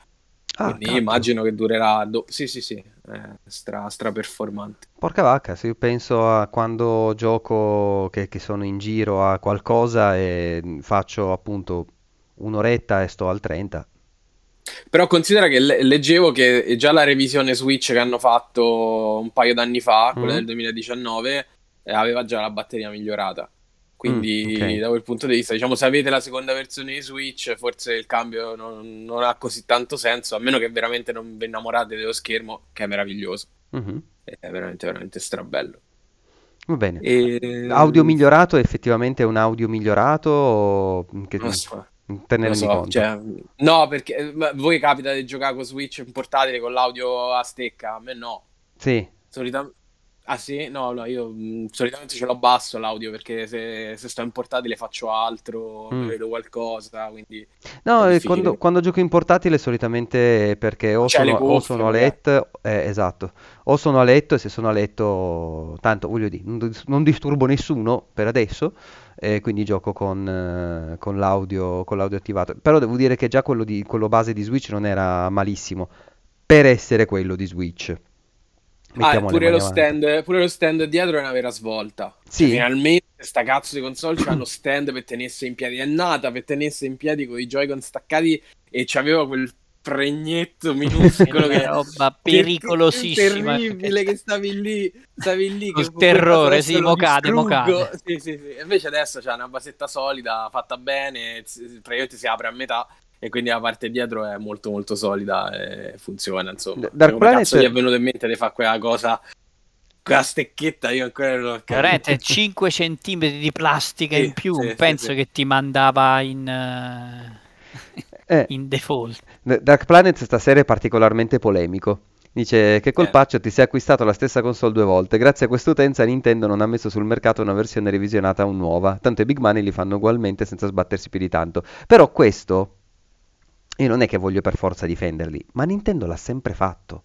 Ah, Quindi cazzo. immagino che durerà. Do- sì, sì, sì, è stra, stra performante. Porca vacca, se io penso a quando gioco che, che sono in giro a qualcosa e faccio appunto un'oretta e sto al 30. Però considera che le- leggevo che già la revisione Switch che hanno fatto un paio d'anni fa, quella mm. del 2019, eh, aveva già la batteria migliorata. Quindi, mm, okay. da quel punto di vista, diciamo, se avete la seconda versione di Switch, forse il cambio non, non ha così tanto senso, a meno che veramente non vi innamorate dello schermo, che è meraviglioso. Mm-hmm. È veramente, veramente strabello. Va bene. E... Audio migliorato, effettivamente è un audio migliorato? O... Che... Non so. Te ne rendi so, conto? Cioè, no, perché voi capita di giocare con Switch portatile con l'audio a stecca, a me no. Sì. Solitamente Ah sì? No, no, io mh, mm, solitamente ce l'ho basso l'audio perché se, se sto in portatile faccio altro, mm. vedo qualcosa, quindi... No, quando, quando, gioco in portatile solitamente perché o sono, cuffie, o sono, a letto, eh, esatto, o sono a letto e se sono a letto, tanto voglio dire, non, non disturbo nessuno per adesso, eh, quindi gioco con, eh, con, l'audio, con l'audio attivato. Però devo dire che già quello, di, quello base di Switch non era malissimo per essere quello di Switch. Ah, pure lo, stand, pure lo, stand, dietro è una vera svolta. Sì. Cioè, finalmente sta cazzo di console c'ha lo stand per tenersi in piedi. È nata per tenersi in piedi con i Joy-Con staccati e c'aveva quel pregnetto minuscolo che roba pericolosissima terribile che stavi lì stavi lì il terrore sì mocade mocade sì, sì, sì. invece adesso c'è una basetta solida fatta bene praticamente si apre a metà e quindi la parte dietro è molto molto solida e funziona insomma Dark Planet... cazzo gli è venuto in mente di fare quella cosa quella stecchetta io ancora non ho capito 5 cm di plastica sì, in più sì, penso sì, che ti mandava in uh... eh, in default Dark Planet stasera è particolarmente polemico Dice che colpaccio eh. ti sei acquistato la stessa console due volte. Grazie a quest'utenza Nintendo non ha messo sul mercato una versione revisionata o nuova. Tanto i big money li fanno ugualmente senza sbattersi più di tanto. Però questo io non è che voglio per forza difenderli, ma Nintendo l'ha sempre fatto.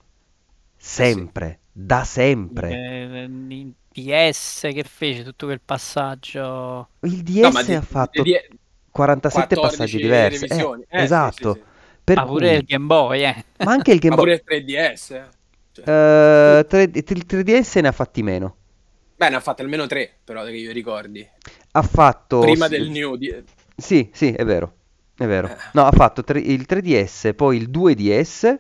Sempre, sì. da sempre. Eh, DS che fece tutto quel passaggio. Il DS no, ha fatto di, 47 passaggi diversi. Eh, eh, esatto. Sì, sì, per ma pure cui... il Game Boy, eh. Ma anche il Game Boy. Ma pure il 3DS. Eh. Cioè... Uh, 3, il 3DS ne ha fatti meno. Beh, ne ha fatti almeno 3, però che io ricordi. Ha fatto... Prima del New. Di... Sì, sì, è vero. È vero. Eh. No, ha fatto tre- il 3DS, poi il 2DS.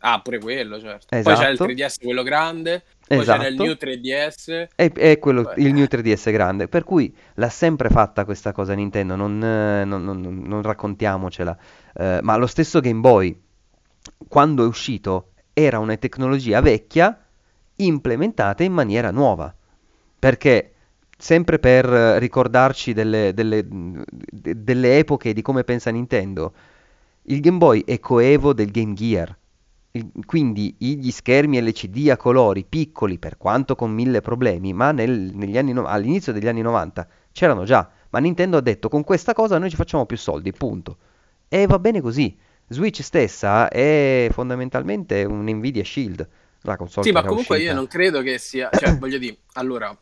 Ah, pure quello, certo. Esatto. Poi c'è il 3DS quello grande, poi esatto. c'è il New 3DS. E, e quello, poi... il New 3DS grande. Per cui l'ha sempre fatta questa cosa Nintendo, non, non, non, non raccontiamocela. Uh, ma lo stesso Game Boy, quando è uscito, era una tecnologia vecchia implementata in maniera nuova. Perché sempre per ricordarci delle, delle, delle epoche di come pensa Nintendo, il Game Boy è coevo del Game Gear. quindi gli schermi LCD a colori piccoli, per quanto con mille problemi, ma nel- negli anni all'inizio degli anni 90 c'erano già. Ma Nintendo ha detto con questa cosa noi ci facciamo più soldi, punto. E va bene così. Switch stessa è fondamentalmente un Nvidia Shield, la console Sì, ma comunque io uscita. non credo che sia, cioè, voglio dire, allora,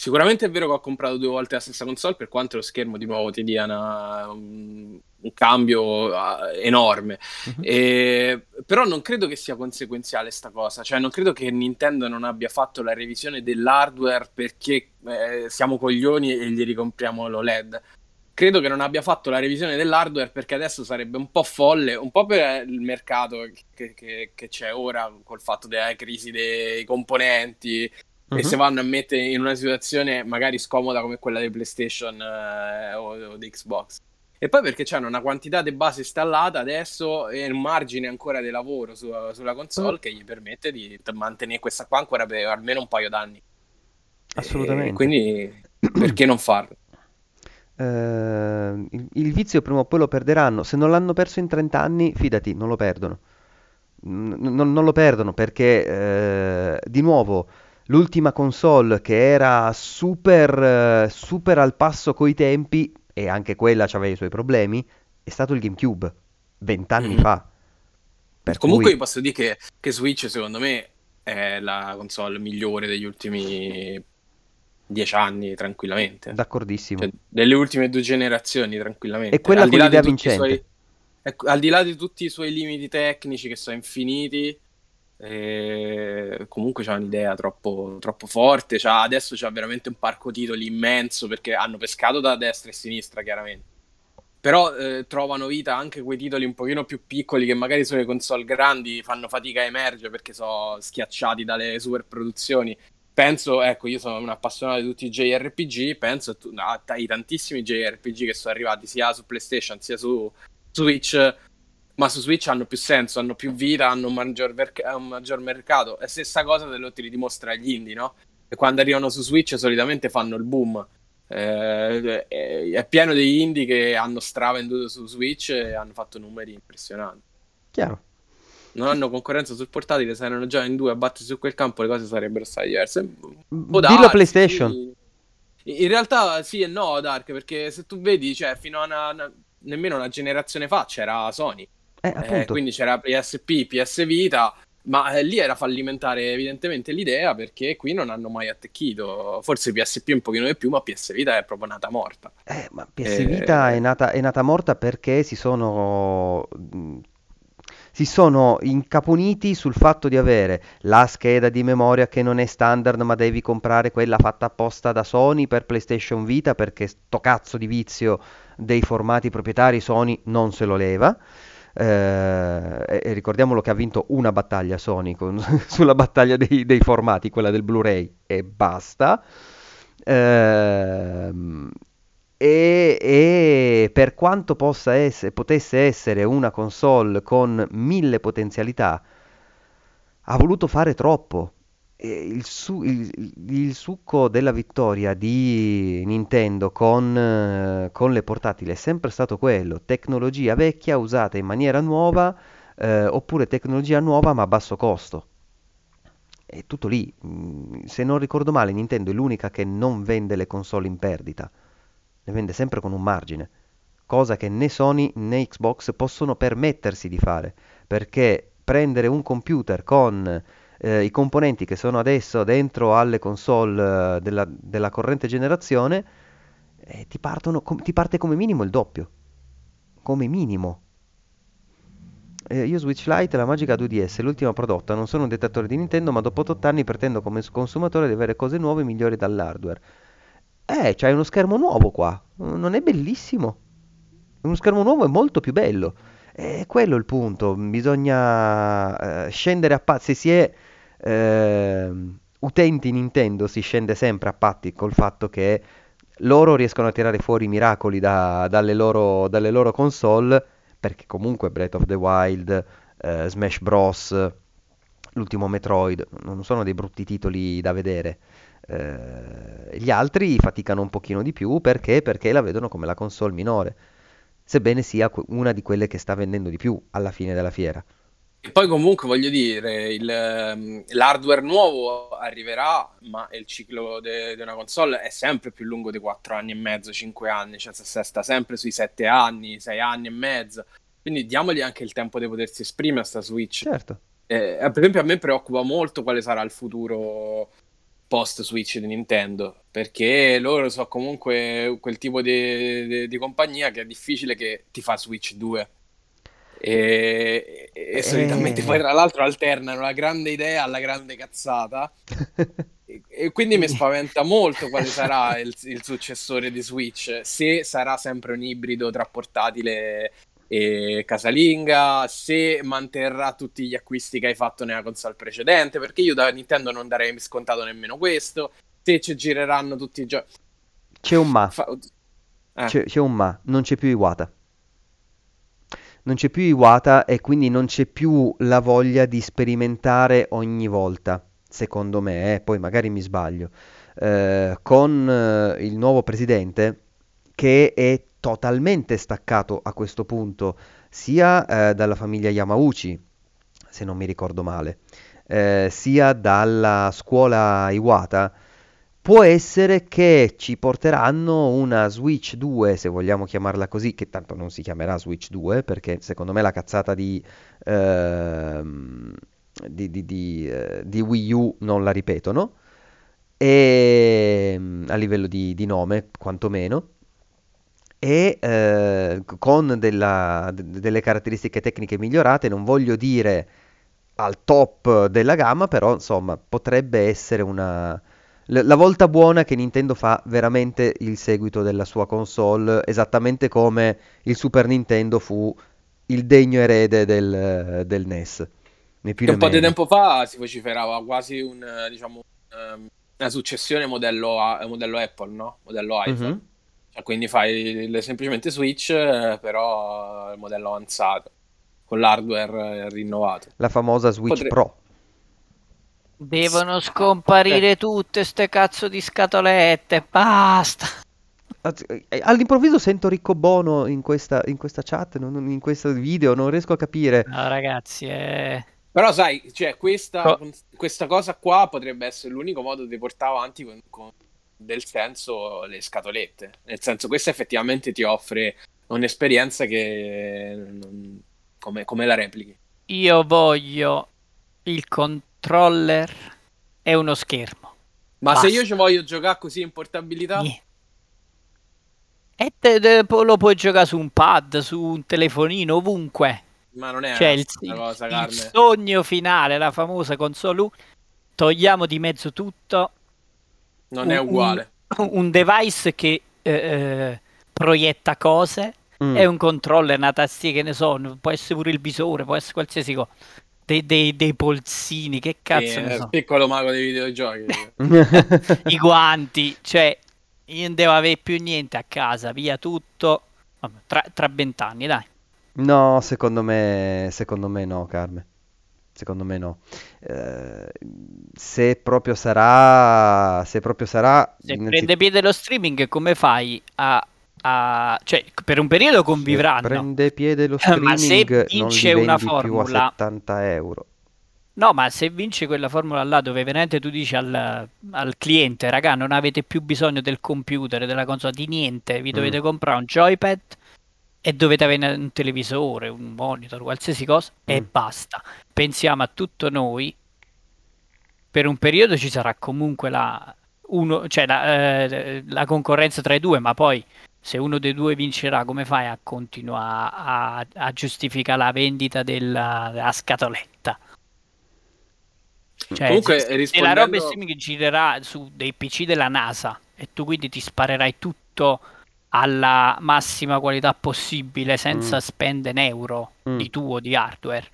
sicuramente è vero che ho comprato due volte la stessa console, per quanto lo schermo di nuovo ti dia una- un, un cambio eh, enorme. Mhm. E- però non credo che sia conseguenziale sta cosa, cioè non credo che Nintendo non abbia fatto la revisione dell'hardware perché eh, siamo coglioni e gli ricompriamo l'OLED. Credo che non abbia fatto la revisione dell'hardware perché adesso sarebbe un po' folle, un po' per il mercato che, che- che c'è ora col fatto della crisi dei componenti e Mhm. se vanno a mettere in una situazione magari scomoda come quella di PlayStation eh, o, o di Xbox. E poi perché c'hanno una quantità di base installata adesso e un margine ancora di lavoro su- sulla console che gli permette di mantenere questa qua ancora per almeno un paio d'anni. Assolutamente. E quindi perché non farlo? Eh, il, il vizio prima o poi lo perderanno. Se non l'hanno perso in 30 anni, fidati, non lo perdono. N- non, non lo perdono perché, eh, di nuovo, l'ultima console che era super, eh, super al passo coi tempi, e anche quella aveva i suoi problemi, è stato il GameCube, vent'anni Mhm. fa. Per Comunque cui- vi posso dire che, che Switch secondo me è la console migliore degli ultimi dieci anni tranquillamente. D'accordissimo. Cioè, delle ultime due generazioni tranquillamente. È quella Al di con l'idea vincente. suoi- ecco, al di là di tutti i suoi limiti tecnici che sono infiniti, eh, comunque c'ha un'idea troppo, troppo forte. C'ha- adesso c'ha veramente un parco titoli immenso perché hanno pescato da destra e sinistra, chiaramente. Però eh, trovano vita anche quei titoli un pochino più piccoli che magari sulle console grandi fanno fatica a emergere perché sono schiacciati dalle super produzioni. Penso, ecco, io sono un appassionato di tutti i JRPG, penso ai tantissimi JRPG che sono arrivati sia su PlayStation sia su Switch, ma su Switch hanno più senso, hanno più vita, hanno un maggior, merc- un maggior mercato. E stessa cosa te lo ti ridimostra gli indie, no? E quando arrivano su Switch solitamente fanno il boom. Eh, è, è pieno di indie che hanno stravenduto su Switch e hanno fatto numeri impressionanti. Chiaro. Non hanno concorrenza sul portatile, se erano già in due a battere su quel campo, le cose sarebbero state diverse. Può Dillo PlayStation. sì. In realtà sì e no, Dark, perché se tu vedi, cioè, fino a una, una- nemmeno una generazione fa c'era Sony. Eh, Eh, quindi c'era PSP, PS Vita, ma eh, lì era fallimentare evidentemente l'idea perché qui non hanno mai attecchito. Forse PSP un pochino di più, ma PS Vita è proprio nata morta. Eh, ma PS Eh, Vita è nata, è nata morta perché si sono, si sono incaponiti sul fatto di avere la scheda di memoria che non è standard, ma devi comprare quella fatta apposta da Sony per PlayStation Vita perché sto cazzo di vizio dei formati proprietari Sony non se lo leva. Eh, e e ricordiamolo che ha vinto una battaglia Sony con- sulla battaglia dei, dei formati, quella del Blu-ray, e basta. Ehm, e, e per quanto possa essere, potesse essere una console con mille potenzialità, ha voluto fare troppo. E il, su- il- il succo della vittoria di Nintendo con, eh, con le portatili è sempre stato quello, tecnologia vecchia usata in maniera nuova, eh, oppure tecnologia nuova ma a basso costo. È tutto lì. Mm, Se non ricordo male, Nintendo è l'unica che non vende le console in perdita, le vende sempre con un margine, cosa che né Sony né Xbox possono permettersi di fare, perché prendere un computer con eh, i componenti che sono adesso dentro alle console eh, della, della corrente generazione, eh, ti partono com- ti parte come minimo il doppio, come minimo. Eh, io Switch Lite, la Magica 2DS, l'ultima prodotta, non sono un detrattore di Nintendo, ma dopo 8 anni pretendo come consumatore di avere cose nuove migliori dall'hardware. Eh, c'hai uno schermo nuovo qua, non è bellissimo? Uno schermo nuovo è molto più bello. È quello il punto, bisogna eh, scendere a patti, se si è ehm, utenti Nintendo si scende sempre a patti col fatto che loro riescono a tirare fuori i miracoli da- dalle loro, dalle loro console, perché comunque Breath of the Wild, eh, Smash Bros, l'ultimo Metroid, non sono dei brutti titoli da vedere. Eh, gli altri faticano un pochino di più perché? Perché la vedono come la console minore, sebbene sia una di quelle che sta vendendo di più alla fine della fiera. E poi comunque voglio dire, il, ehm, l'hardware nuovo arriverà, ma il ciclo di una console è sempre più lungo di 4 anni e mezzo, 5 anni, cioè se sta sempre sui 7 anni, 6 anni e mezzo. Quindi diamogli anche il tempo di potersi esprimere a sta Switch. Certo. Eh, per esempio a me preoccupa molto quale sarà il futuro post Switch di Nintendo, perché loro sono comunque quel tipo di, di, di compagnia che è difficile che ti fa Switch 2 e, e solitamente eh. poi tra l'altro alternano la grande idea alla grande cazzata e, e, quindi mi spaventa molto quale sarà il, il, successore di Switch se sarà sempre un ibrido tra portatile e casalinga se manterrà tutti gli acquisti che hai fatto nella console precedente perché io da Nintendo non darei scontato nemmeno questo se ci gireranno tutti i giochi c'è un ma Fa... eh. c'è, c'è un ma non c'è più Iwata non c'è più Iwata e quindi non c'è più la voglia di sperimentare ogni volta, secondo me, eh, poi magari mi sbaglio, eh, con eh, il nuovo presidente che è totalmente staccato a questo punto sia eh, dalla famiglia Yamauchi, se non mi ricordo male, eh, sia dalla scuola Iwata Può essere che ci porteranno una Switch 2, se vogliamo chiamarla così, che tanto non si chiamerà Switch 2, perché secondo me la cazzata di, ehm, di, di, di, eh, Wii U non la ripetono, e, ehm, a livello di, nome quantomeno, e eh, con della, delle caratteristiche tecniche migliorate, non voglio dire al top della gamma, però insomma potrebbe essere una la volta buona che Nintendo fa veramente il seguito della sua console, esattamente come il Super Nintendo fu il degno erede del, del NES. un po' meno. di tempo fa si vociferava quasi un, diciamo, um, una successione modello, modello, Apple, no? Modello iPhone. Mm-hmm. Cioè, quindi fai il, semplicemente Switch, però il modello avanzato, con l'hardware rinnovato. La famosa Switch Potre... Pro. Devono scomparire tutte ste cazzo di scatolette, basta. Eh, all'improvviso sento Ricco Bono in questa, in questa chat, in questo video, non riesco a capire. No, ragazzi, è... Però sai, cioè, questa, oh. questa, cosa qua potrebbe essere l'unico modo di portare avanti con, con del senso le scatolette. Nel senso, questa effettivamente ti offre un'esperienza che non, come, come la replichi. Io voglio il controllo controller e uno schermo. Ma Basta. se io ci voglio giocare così in portabilità? Niente. E te, te, lo puoi giocare su un pad, su un telefonino, ovunque. Ma non è cioè, il, cosa, il sogno finale, la famosa console U, togliamo di mezzo tutto. Non un, è uguale. Un, un device che eh, eh, proietta cose. Mm. È un controller, una tastiera, che ne so, può essere pure il visore, può essere qualsiasi cosa dei, dei, dei polsini, che cazzo ne so. piccolo mago dei videogiochi. I guanti, cioè, io non devo avere più niente a casa, via tutto. Tra vent'anni, dai. No, secondo me, secondo me no, Carme. Secondo me no. Eh, se proprio sarà, se proprio sarà, se innanzit- prende piede lo streaming, come fai a a... cioè per un periodo convivranno. Se prende piede lo streaming, ma se vince una formula 70 euro. No, ma se vince quella formula là dove veramente tu dici al, al, cliente, raga, non avete più bisogno del computer, della console, di niente, vi dovete mm. comprare un joypad e dovete avere un televisore, un monitor, qualsiasi cosa mm. e basta. Pensiamo a tutto noi. Per un periodo ci sarà comunque la, uno, cioè la, eh, la concorrenza tra i due, ma poi se uno dei due vincerà, come fai a continuare a, a giustificare la vendita della, della scatoletta? Cioè, Comunque, se, rispondendo... la roba streaming girerà su dei PC della NASA e tu quindi ti sparerai tutto alla massima qualità possibile senza mm. spendere un euro mm. di tuo di hardware,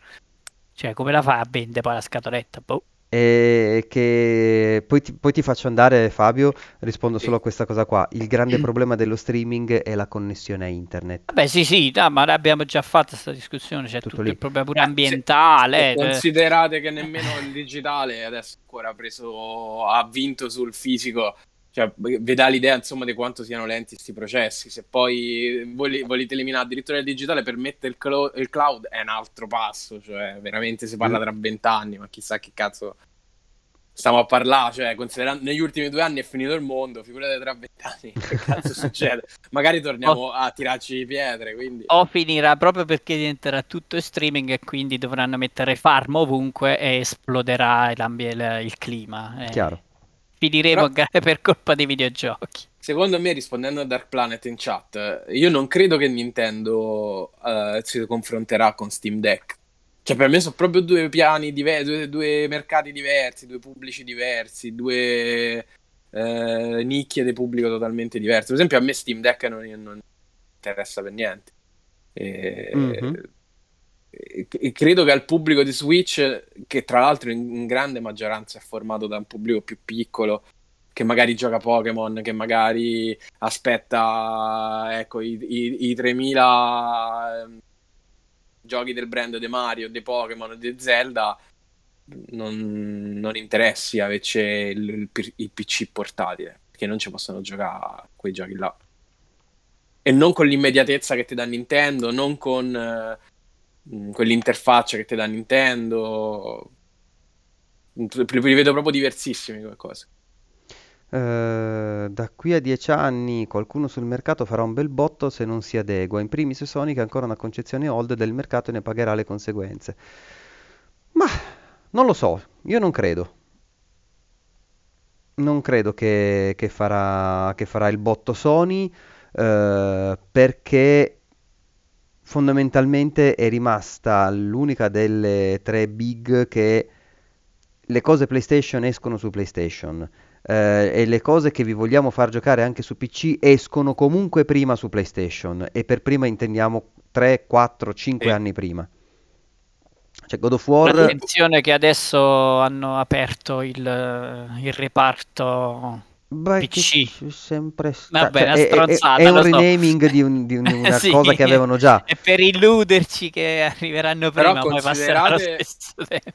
cioè come la fai a vendere poi la scatoletta? Boh. E che poi ti, poi ti faccio andare, Fabio, rispondo solo a questa cosa qua. Il grande problema dello streaming è la connessione a internet. Beh, sì, sì, no, ma abbiamo già fatto questa discussione, c'è tutto, tutto il problema pure ambientale. Se, se considerate che nemmeno il digitale adesso ancora preso, ha vinto sul fisico, cioè, vi dà l'idea insomma di quanto siano lenti questi processi. Se poi voli, volete eliminare addirittura il digitale per mettere il, clo- il, cloud è un altro passo, cioè veramente si parla mm. tra vent'anni, ma chissà che cazzo stiamo a parlare, cioè considerando negli ultimi due anni è finito il mondo, figurate tra vent'anni che cazzo succede? Magari torniamo a tirarci pietre, quindi... O finirà proprio perché diventerà tutto streaming e quindi dovranno mettere farm ovunque e esploderà il, il clima. Eh. Chiaro finiremo Però... per colpa dei videogiochi. Secondo me, rispondendo a Dark Planet in chat, io non credo che Nintendo uh, si confronterà con Steam Deck. Cioè, per me sono proprio due piani diversi, due, due, mercati diversi, due pubblici diversi, due uh, nicchie di pubblico totalmente diverse. Per esempio, a me Steam Deck non, non interessa per niente. E, mm-hmm e credo che al pubblico di Switch, che tra l'altro in, in, grande maggioranza è formato da un pubblico più piccolo, che magari gioca Pokémon, che magari aspetta ecco, i, i, i 3000 ehm, giochi del brand di Mario, di Pokémon, di Zelda, non, non interessi averci il, il, il, PC portatile, perché non ci possono giocare quei giochi là. E non con l'immediatezza che ti dà Nintendo, non con... Eh, quell'interfaccia che ti dà Nintendo. Li vedo proprio diversissimi come cose. Uh, da qui a dieci anni qualcuno sul mercato farà un bel botto se non si adegua. In primis Sonic ha ancora una concezione old del mercato e ne pagherà le conseguenze. Ma non lo so, io non credo. Non credo che, che, farà, che farà, il botto Sony uh, perché fondamentalmente è rimasta l'unica delle tre big che le cose PlayStation escono su PlayStation eh, e le cose che vi vogliamo far giocare anche su PC escono comunque prima su PlayStation e per prima intendiamo 3, 4, 5 eh. anni prima. Cioè God of War... Attenzione che adesso hanno aperto il, il reparto Beh, PC. sempre sta... Vabbè, cioè, è, è, è, un renaming di, un, di una sì, cosa che avevano già. È per illuderci che arriveranno prima, Però poi passerà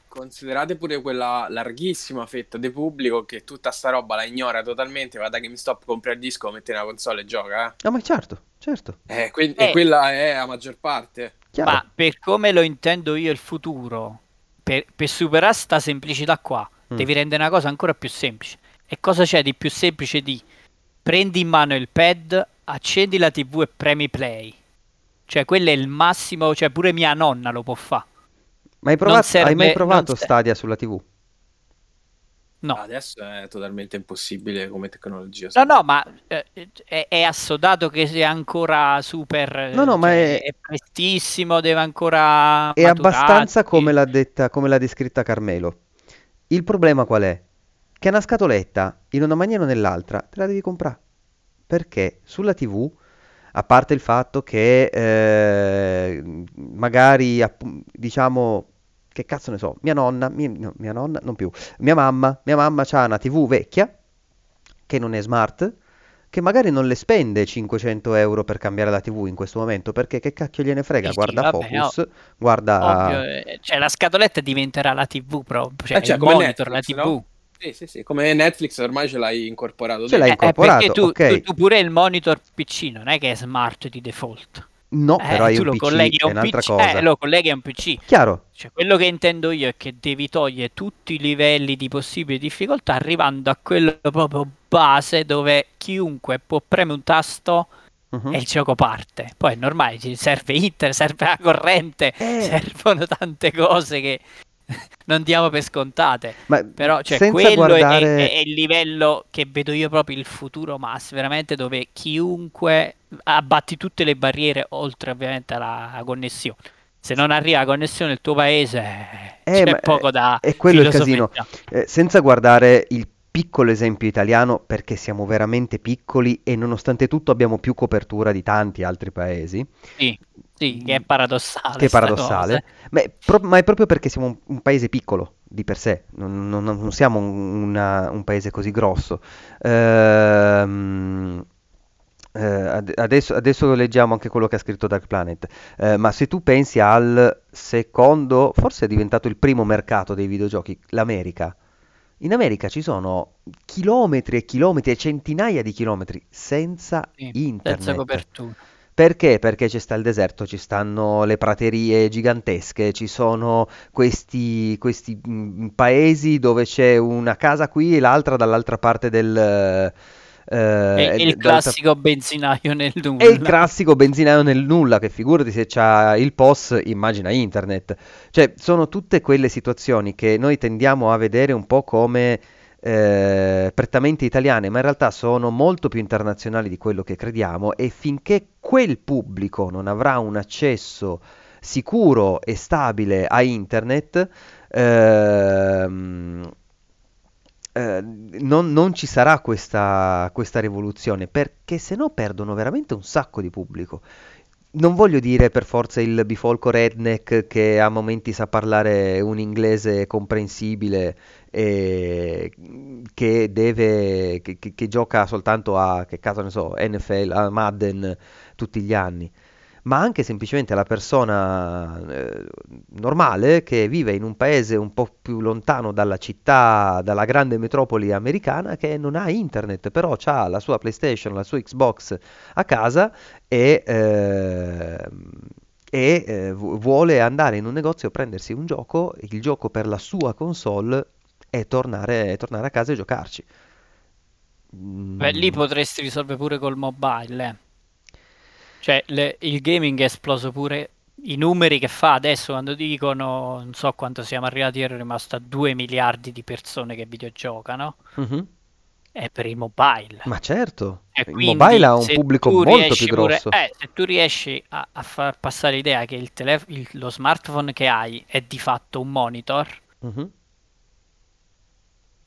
Considerate pure quella larghissima fetta di pubblico che tutta sta roba la ignora totalmente, va da GameStop, compra il disco, mette nella console e gioca. Eh? No, ma certo, certo. Eh, que- eh. E quella è la maggior parte. Chiaro. Ma per come lo intendo io il futuro, per, per superare sta semplicità qua, mm. devi rendere una cosa ancora più semplice e cosa c'è di più semplice di prendi in mano il pad, accendi la TV e premi play? Cioè, quello è il massimo, cioè pure mia nonna lo può fare. Ma hai, provato, serve, hai mai provato Stadia sulla TV? No. Adesso è totalmente impossibile come tecnologia. No, no, ma eh, è, è, assodato che sia ancora super. No, no, cioè, ma è... è prestissimo, deve ancora. È abbastanza come l'ha, detta, come l'ha descritta Carmelo. Il problema qual è? Che una scatoletta, in una maniera o nell'altra, te la devi comprare. Perché sulla TV, a parte il fatto che eh, magari, diciamo, che cazzo ne so, mia nonna, mia, no, mia nonna, non più, mia mamma, mia mamma ha una TV vecchia, che non è smart, che magari non le spende 500 euro per cambiare la TV in questo momento, perché che cacchio gliene frega, sì, guarda vabbè, Focus, oh, guarda... Ovvio, eh, cioè la scatoletta diventerà la TV proprio, cioè, eh, cioè il monitor, Netflix, la TV. No? Sì, sì, sì, come Netflix ormai ce l'hai incorporato. Ce l'hai eh, incorporato, tu, okay. tu, tu, pure il monitor PC non è che è smart di default. No, eh, però hai un PC, è un'altra PC, cosa. Eh, lo colleghi a un PC. Chiaro. Cioè, quello che intendo io è che devi togliere tutti i livelli di possibili difficoltà arrivando a quello proprio base dove chiunque può premere un tasto uh-huh. e il gioco parte. Poi è normale, ci serve internet, serve la corrente, eh. servono tante cose che non diamo per scontate. Ma Però cioè, quello guardare... è, è, è, il livello che vedo io proprio il futuro mass, veramente dove chiunque abbatti tutte le barriere, oltre ovviamente alla connessione. Se non arriva la connessione nel tuo paese, eh, c'è poco da... È quello il casino. Eh, senza guardare il piccolo esempio italiano perché siamo veramente piccoli e nonostante tutto abbiamo più copertura di tanti altri paesi. Sì, sì che è paradossale. Che è paradossale. Ma, pro- ma, è proprio perché siamo un, un, paese piccolo di per sé, non, non, non siamo un, una, un, paese così grosso. Ehm... Uh, adesso, adesso, leggiamo anche quello che ha scritto Dark Planet, uh, ma se tu pensi al secondo, forse è diventato il primo mercato dei videogiochi, l'America, In America ci sono chilometri e chilometri e centinaia di chilometri senza Sì, internet. senza copertura. Perché? Perché ci sta il deserto, ci stanno le praterie gigantesche, ci sono questi, questi mm, paesi dove c'è una casa qui e l'altra dall'altra parte del... eh, È, il classico benzinaio nel È il nulla. classico benzinaio nel nulla, che figurati se c'ha il POS, immagina internet. Cioè, sono tutte quelle situazioni che noi tendiamo a vedere un po' come eh, prettamente italiane, ma in realtà sono molto più internazionali di quello che crediamo e finché quel pubblico non avrà un accesso sicuro e stabile a internet, ehm, eh, non, non ci sarà questa, questa rivoluzione, perché se no perdono veramente un sacco di pubblico. Non voglio dire per forza il bifolco redneck che a momenti sa parlare un inglese comprensibile e che deve, che, che- che gioca soltanto a, che caso ne so, NFL, a Madden tutti gli anni, ma anche semplicemente la persona eh, normale che vive in un paese un po' più lontano dalla città, dalla grande metropoli americana che non ha internet, però ha la sua PlayStation, la sua Xbox a casa e, ehm, e, eh, vu- vuole andare in un negozio a prendersi un gioco, il gioco per la sua console e tornare, tornare a casa e giocarci. Beh, lì Mm, potresti risolvere pure col mobile. Cioè, le- il gaming è esploso pure. I numeri che fa adesso quando dicono, non so quanto siamo arrivati, ero rimasto a 2 miliardi di persone che videogiocano, mhm. è per il mobile. Ma certo, E il mobile ha un pubblico molto più pure, grosso. eh, se tu riesci a, a far passare l'idea che il telef- il- lo smartphone che hai è di fatto un monitor, Mhm.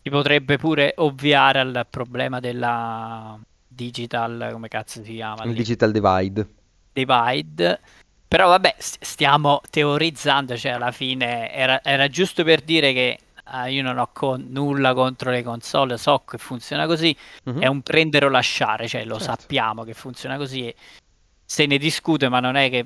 ti potrebbe pure ovviare al problema della digital, come cazzo si chiama Il lì? digital divide. divide. Però vabbè, st- stiamo teorizzando, cioè alla fine era, era giusto per dire che ah, io non ho con- nulla contro le console, so che funziona così, Mhm. è un prendere o lasciare, cioè lo Certo. sappiamo che funziona così e se ne discute, ma non è che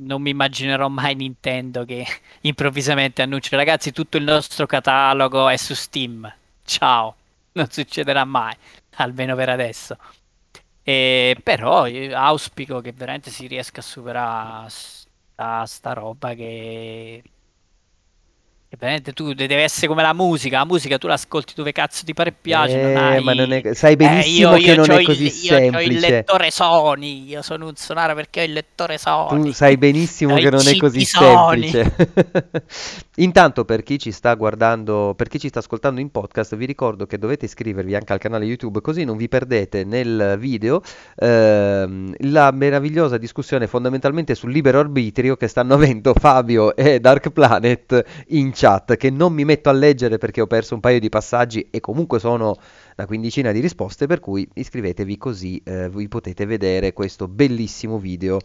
non mi immaginerò mai Nintendo che improvvisamente annuncia ragazzi tutto il nostro catalogo è su Steam. Ciao, non succederà mai, almeno per adesso. E però auspico che veramente si riesca a superare sta, roba che veramente tu de- deve essere come la musica. La musica tu l'ascolti dove cazzo ti pare e piace, non Eh, hai... ma non è- sai Eh, benissimo io, che io non è il- così io c'ho il semplice. lettore Sony, io sono un sonaro perché ho il lettore Sony. Tu sai benissimo Ho che non è così Sony. semplice. Intanto, per chi ci sta guardando, per chi ci sta ascoltando in podcast, vi ricordo che dovete iscrivervi anche al canale YouTube, così non vi perdete nel video ehm, la meravigliosa discussione fondamentalmente sul libero arbitrio che stanno avendo Fabio e Dark Planet in chat, che non mi metto a leggere perché ho perso un paio di passaggi e comunque sono una quindicina di risposte, per cui iscrivetevi così eh, vi potete vedere questo bellissimo video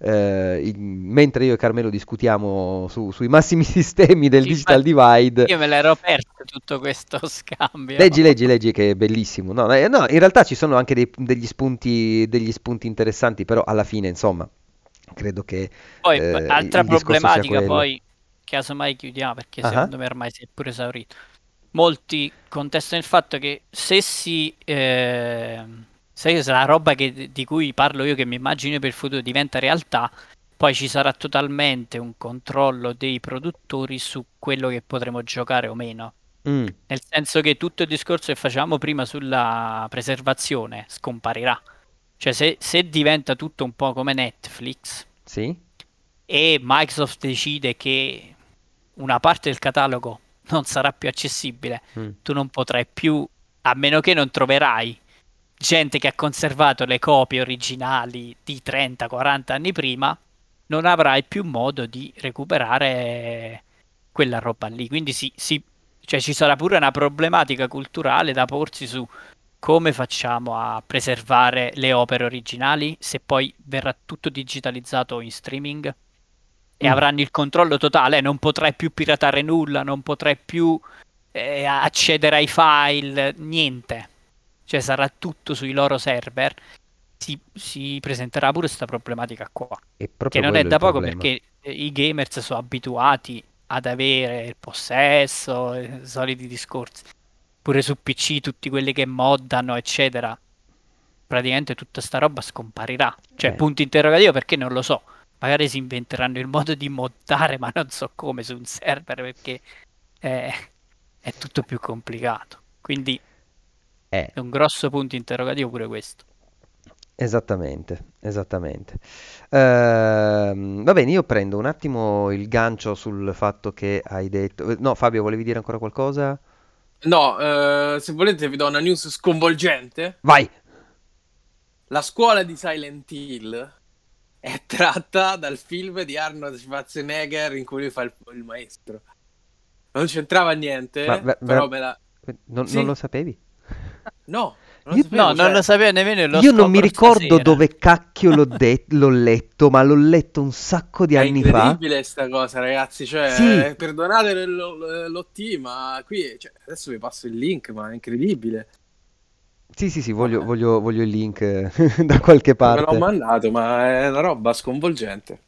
eh, in- mentre io e Carmelo discutiamo su- sui massimi sistemi del Sì, digital divide. Io me l'ero perso tutto questo scambio. Leggi, leggi, leggi che è bellissimo. No, eh, no, in realtà ci sono anche dei- degli spunti, degli spunti interessanti, però alla fine, insomma, credo che Poi, eh, altra problematica, poi, casomai chiudiamo perché Ah. secondo me ormai si è pure esaurito. Molti contestano il fatto che se si... eh, se la roba che- di cui parlo io, che mi immagino per il futuro, diventa realtà, poi ci sarà totalmente un controllo dei produttori su quello che potremo giocare o meno. Mm, Nel senso che tutto il discorso che facevamo prima sulla preservazione scomparirà. Cioè, se, se diventa tutto un po' come Netflix sì? e Microsoft decide che una parte del catalogo non sarà più accessibile, Mm. tu non potrai più, a meno che non troverai gente che ha conservato le copie originali di 30-40 anni prima, non avrai più modo di recuperare quella roba lì. Quindi si, si- cioè ci sarà pure una problematica culturale da porsi su come facciamo a preservare le opere originali se poi verrà tutto digitalizzato in streaming e Mm. avranno il controllo totale, non potrai più piratare nulla, non potrai più eh, accedere ai file, niente. Cioè sarà tutto sui loro server. Si, si presenterà pure questa problematica qua. Che non è da poco problema. perché eh, i gamers sono abituati ad avere il possesso, i soliti discorsi. pure su PC, tutti quelli che moddano, eccetera, praticamente tutta sta roba scomparirà. Cioè, Eh. punto interrogativo perché non lo so. Magari si inventeranno il modo di moddare, ma non so come su un server perché è, è tutto più complicato. Quindi Eh, è un grosso punto interrogativo pure questo. esattamente, esattamente. Ehm, va bene, io prendo un attimo il gancio sul fatto che hai detto... No, Fabio, volevi dire ancora qualcosa? No, eh, se volete vi do una news sconvolgente. Vai! La scuola di Silent Hill è tratta dal film di Arnold Schwarzenegger in cui lui fa il, il maestro. Non c'entrava niente, Ma ve- però me la... Non, Sì. non lo sapevi? No, non Io- lo sapevo, No, non cioè- lo sapevo nemmeno. lo Io non mi ricordo stasera. dove cacchio l'ho de- l'ho letto, ma l'ho letto un sacco di È anni fa. incredibile sta cosa, ragazzi. Cioè, Sì. eh, perdonate l- l'OT, ma qui cioè, adesso vi passo il link, ma è incredibile. Sì, sì, sì, voglio, voglio- voglio il link da qualche Me l'ho parte. mandato, ma è una roba sconvolgente.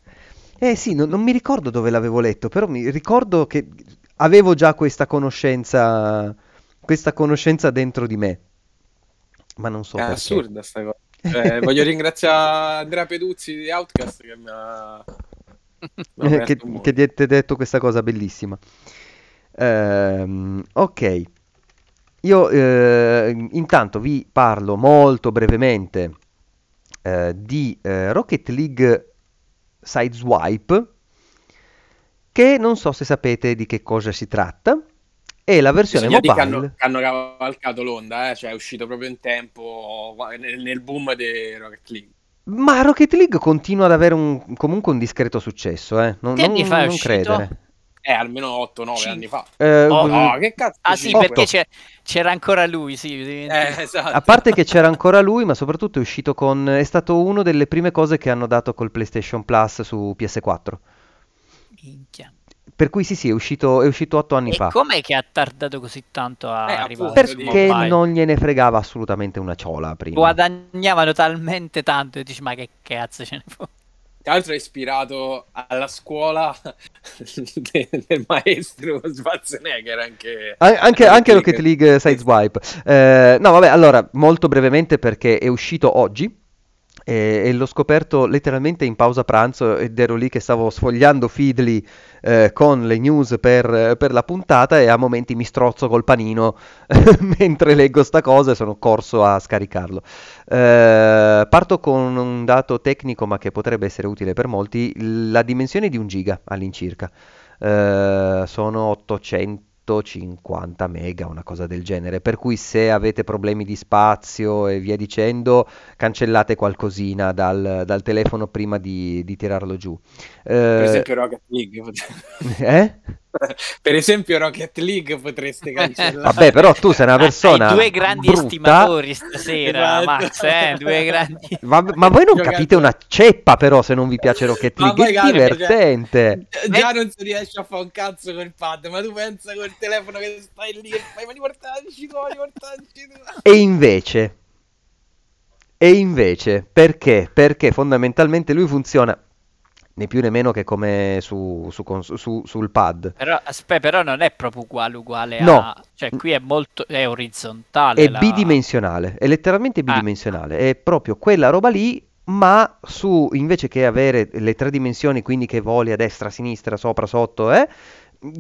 Eh sì, non, non mi ricordo dove l'avevo letto, però mi ricordo che avevo già questa conoscenza, questa conoscenza dentro di me, ma non so È perché. assurda sta cosa. Cioè, voglio ringraziare Andrea Peduzzi di Outcast che mi ha, che, che ti ha detto questa cosa bellissima. Ehm, ok, io eh, intanto vi parlo molto brevemente eh, di eh, Rocket League Sideswipe, che non so se sapete di che cosa si tratta. È la versione Bisogna dire che mobile. hanno, che hanno cavalcato l'onda, eh? cioè è uscito proprio in tempo nel, nel boom di Rocket League. Ma Rocket League continua ad avere un- comunque un discreto successo, eh? Non, Che non- fa è non uscito? credere. Eh, almeno 8-9 Cin- anni fa. Eh, Oh, No, che cazzo Ah sì, cinque? Otto. perché c'è- c'era ancora lui, sì. Eh, esatto. A parte che c'era ancora lui, ma soprattutto è uscito con... è stato una delle prime cose che hanno dato col PlayStation Plus su PS4. Minchia. Per cui sì, sì, è uscito, è uscito otto anni E fa. com'è che ha tardato così tanto a Eh, arrivare. Perché non gliene fregava assolutamente una ciola prima. Guadagnavano talmente tanto e dici ma che cazzo ce ne può? Tra l'altro è ispirato alla scuola de- del maestro Schwarzenegger anche... An- Anche, anche Rocket League Sideswipe. Eh, no, vabbè, allora, molto brevemente perché è uscito oggi e, e l'ho scoperto letteralmente in pausa pranzo ed ero lì che stavo sfogliando Feedly eh, con le news per, per la puntata e a momenti mi strozzo col panino mentre leggo sta cosa e sono corso a scaricarlo. Eh, parto con un dato tecnico ma che potrebbe essere utile per molti, la dimensione di un giga all'incirca. Eh, sono 850 mega, una cosa del genere, per cui se avete problemi di spazio e via dicendo, cancellate qualcosina dal, dal telefono prima di, di tirarlo giù. Per Eh, esempio Rocket League. eh? Per esempio Rocket League potreste cancellare. Vabbè, però tu sei una persona Hai due grandi brutta. estimatori stasera, Esatto. Max, eh? Due grandi... Va- ma voi non Giocate- capite una ceppa però se non vi piace Rocket Ma League, è cioè, divertente. Già non si riesce a fare un cazzo col pad, ma tu pensa col telefono che stai lì e fai ma riportaggi tu, riportaggi tu. E invece, e invece, perché? Perché fondamentalmente lui funziona né più né meno che come su, su su- sul pad. Però, aspetta, però non è proprio uguale uguale No. a... Cioè, qui è molto... è orizzontale È la- bidimensionale, è letteralmente Ah. bidimensionale, è proprio quella roba lì, ma su invece che avere le tre dimensioni, quindi che voli a destra, a sinistra, sopra, sotto, eh,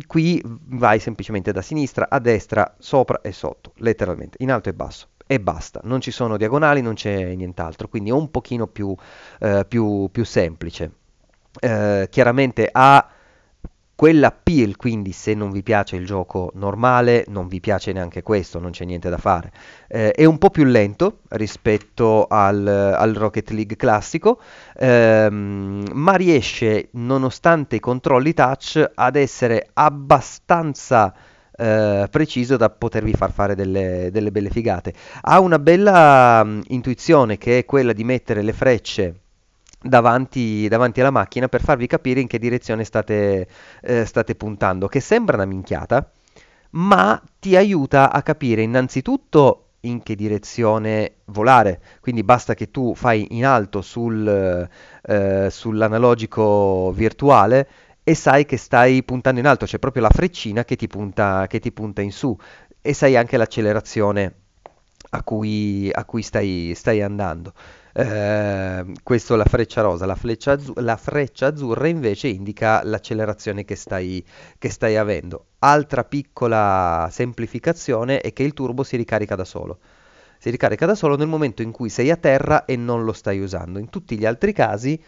qui vai semplicemente da sinistra a destra, sopra e sotto, letteralmente, in alto e basso. E basta, non ci sono diagonali, non c'è nient'altro, quindi è un pochino più, eh, più, più semplice. Eh, chiaramente ha quell'appeal, quindi se non vi piace il gioco normale, non vi piace neanche questo, non c'è niente da fare. Eh, è un po' più lento rispetto al, al Rocket League classico, ehm, ma riesce, nonostante i controlli touch, ad essere abbastanza eh, preciso da potervi far fare delle, delle belle figate. Ha una bella mm, intuizione che è quella di mettere le frecce davanti, davanti alla macchina per farvi capire in che direzione state, eh, state puntando, che sembra una minchiata, ma ti aiuta a capire innanzitutto in che direzione volare. Quindi basta che tu fai in alto sul, eh, sull'analogico virtuale e sai che stai puntando in alto, c'è proprio la freccina che ti punta, che ti punta in su. e sai anche l'accelerazione a cui, a cui stai, stai andando. Eh, questo la freccia rosa, la freccia, azzu- la freccia azzurra invece indica l'accelerazione che stai, che stai avendo. Altra piccola semplificazione è che il turbo si ricarica da solo. Si ricarica da solo nel momento in cui sei a terra e non lo stai usando. In tutti gli altri casi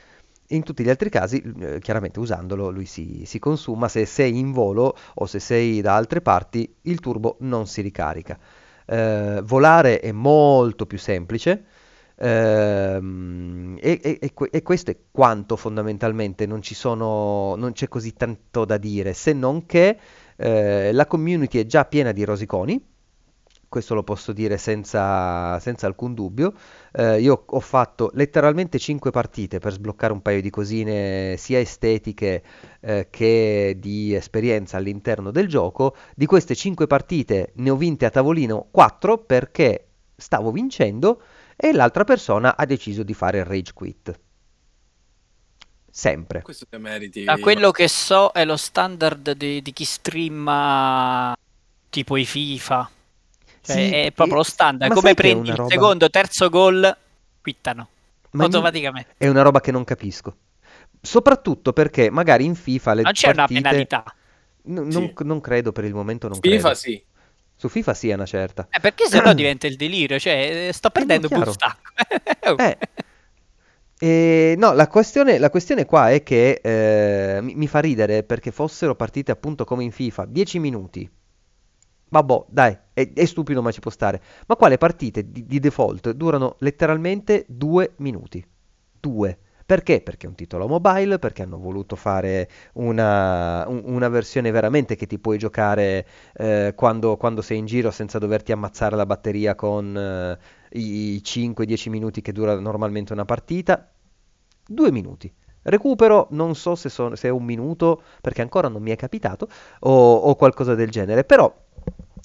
gli altri casi, eh, chiaramente usandolo, lui si, si, consuma. Se sei in volo o se sei da altre parti, il turbo non si ricarica. Eh, volare è molto più semplice. Ehm, e, e, e, questo è quanto fondamentalmente non, sono, non c'è così tanto da dire, se non che eh, la community è già piena di rosiconi, questo lo posso dire senza, senza alcun dubbio. Eh, io ho fatto letteralmente 5 partite per sbloccare un paio di cosine sia estetiche eh, che di esperienza all'interno del gioco. Di queste 5 partite ne ho vinte a tavolino 4 perché stavo vincendo e l'altra persona ha deciso di fare il rage quit. Sempre. Questo te meriti. Da quello che so è lo standard di, di chi streama tipo i FIFA. Cioè, sì, è proprio lo standard. Come prendi il roba... secondo, terzo gol, quittano. Ma automaticamente. È una roba che non capisco. Soprattutto perché magari in FIFA le Non c'è partite... una penalità. N- non, sì. non, credo per il momento. Non FIFA credo. sì. Su FIFA sì, è una certa. Eh, perché se no diventa il delirio, cioè sto perdendo eh, stacco. eh. E, no, la questione, la questione, qua è che eh, mi, mi, fa ridere perché fossero partite appunto come in FIFA, 10 minuti. Vabbè, dai, è, è, stupido ma ci può stare. Ma qua le partite di, di default durano letteralmente 2 minuti. 2. Perché? Perché è un titolo mobile, perché hanno voluto fare una, un, una versione veramente che ti puoi giocare eh, quando, quando, sei in giro senza doverti ammazzare la batteria con eh, i 5-10 minuti che dura normalmente una partita. Due minuti. Recupero, non so se, so, se, è un minuto, perché ancora non mi è capitato, o, o qualcosa del genere, però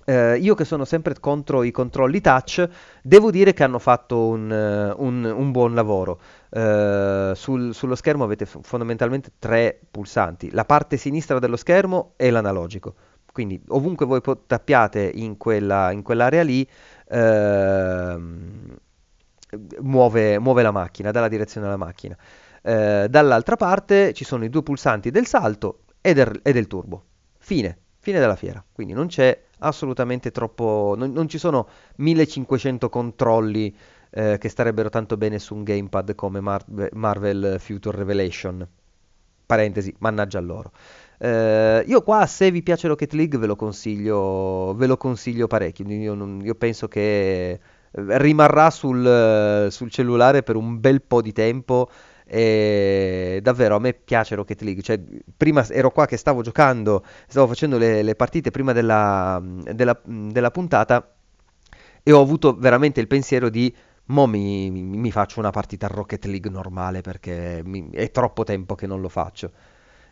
eh, io che sono sempre contro i controlli touch, devo dire che hanno fatto un, uh, un, un buon lavoro. Uh, sul, sullo schermo avete f- fondamentalmente tre pulsanti, la parte sinistra dello schermo e l'analogico. Quindi ovunque voi po- tappiate in, quella, in quell'area lì, uh, muove, muove, la macchina, dà la direzione alla macchina. Uh, dall'altra parte ci sono i due pulsanti del salto e del, e del turbo. Fine, fine della fiera. Quindi non c'è assolutamente troppo... Non, non ci sono 1500 controlli eh, che starebbero tanto bene su un gamepad come Mar- Marvel Future Revelation. Parentesi, mannaggia loro. Eh, io qua, se vi piace Rocket League, ve lo consiglio, ve lo consiglio parecchio. Io, non, io penso che eh, rimarrà sul, sul, cellulare per un bel po' di tempo e davvero a me piace Rocket League. Cioè, prima ero qua che stavo giocando, stavo facendo le, le partite prima della, della, della, puntata e ho avuto veramente il pensiero di mo mi, mi, faccio una partita Rocket League normale perché mi, è troppo tempo che non lo faccio.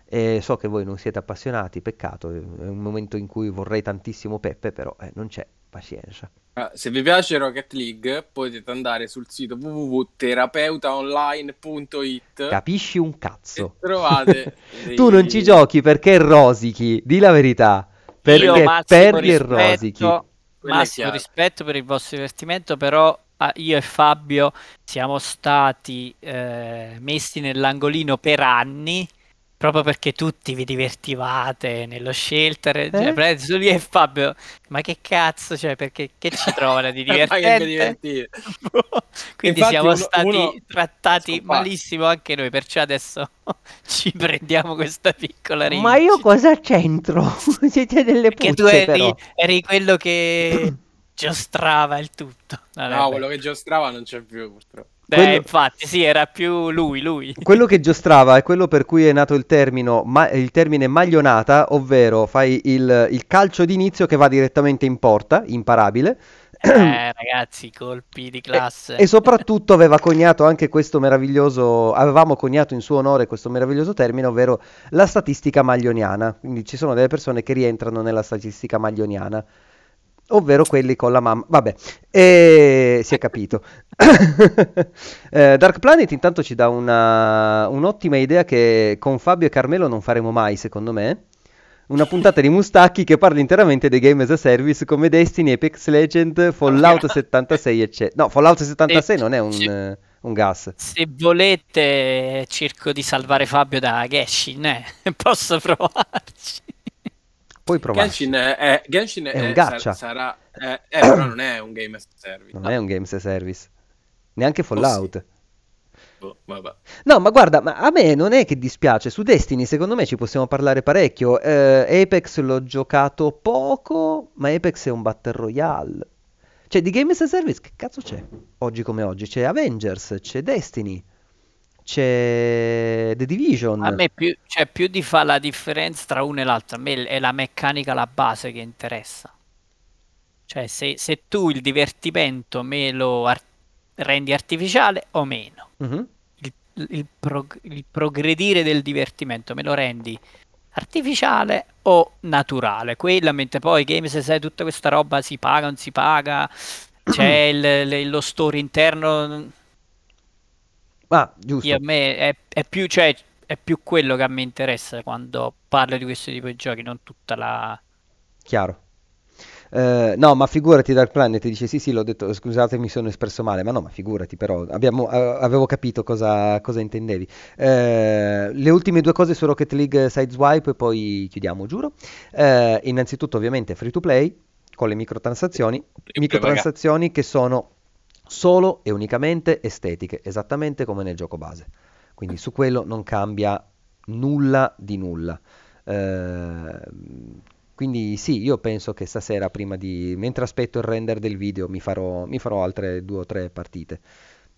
E so che voi non siete appassionati, peccato, è un momento in cui vorrei tantissimo Peppe, però eh, non c'è, pazienza. Ah, se vi piace Rocket League potete andare sul sito www.terapeutaonline.it Capisci un cazzo. Trovate dei... Tu non ci giochi perché rosichi, di la verità. Perché Io, perdi e rosichi. Massimo rispetto per il vostro divertimento, però ah, io e Fabio siamo stati eh, messi nell'angolino per anni proprio perché tutti vi divertivate nello shelter. Eh? Cioè, su lì e Fabio, ma che cazzo, cioè, perché che ci trovano di divertente? Quindi Infatti siamo uno, stati uno trattati malissimo anche noi, perciò adesso ci prendiamo questa piccola riga. Ma io cosa c'entro? Siete delle puzze, tu eri, eri quello che giostrava il tutto. Vabbè, no, quello che giostrava non c'è più purtroppo. Quello... infatti, sì, era più lui, lui. Quello che giostrava è quello per cui è nato il, termino, ma- il termine maglionata, ovvero fai il, il calcio d'inizio che va direttamente in porta, imparabile. Eh, ragazzi, colpi di classe. E, e, soprattutto aveva coniato anche questo meraviglioso, avevamo coniato in suo onore questo meraviglioso termine, ovvero la statistica maglioniana. Quindi ci sono delle persone che rientrano nella statistica maglioniana ovvero quelli con la mamma. Vabbè, e... si è capito. eh, Dark Planet intanto ci dà una, un'ottima idea che con Fabio e Carmelo non faremo mai, secondo me. una puntata di Mustacchi che parla interamente dei game as a service come Destiny, Apex Legend, Fallout 76 eccetera. No, Fallout 76 non è un, un gas. Se volete cerco di salvare Fabio da Genshin, eh. posso provarci. Puoi provare. Genshin è, Genshin È è- un gacha. sarà, è- eh, però non è un game as a service. Non è un game as a service. Neanche Fallout. Boh, vabbè. No, ma guarda, ma a me non è che dispiace. Su Destiny, secondo me ci possiamo parlare parecchio. Eh, Apex l'ho giocato poco, ma Apex è un battle royale. Cioè, di Game as a Service, che cazzo c'è? Oggi come oggi? C'è Avengers, c'è Destiny, c'è The Division. A me più, cioè, più di fa la differenza tra uno e l'altro, a me è la meccanica, la base che interessa. Cioè, se, se tu il divertimento me lo ar- rendi artificiale o meno, Mhm. il, il prog- il progredire del divertimento me lo rendi artificiale o naturale. Quella, mentre poi Games se sai tutta questa roba si paga, non si paga, c'è il- lo store interno. Ah, giusto. Io, a me è, è più, cioè, è più quello che a me interessa quando parlo di questo tipo di giochi, non tutta la. Chiaro. Eh, no, ma figurati Dark Planet dice sì, sì, l'ho detto, scusate, mi sono espresso male, ma no, ma figurati, però abbiamo- avevo capito cosa, cosa intendevi. Eh, le ultime due cose su Rocket League Sideswipe e poi chiudiamo, giuro. Eh, innanzitutto, ovviamente, free to play con le microtransazioni, microtransazioni che sono solo e unicamente estetiche, esattamente come nel gioco base. Quindi su quello non cambia nulla di nulla. Eh, quindi sì, io penso che stasera, prima di, mentre aspetto il render del video, mi farò, mi farò altre due o tre partite.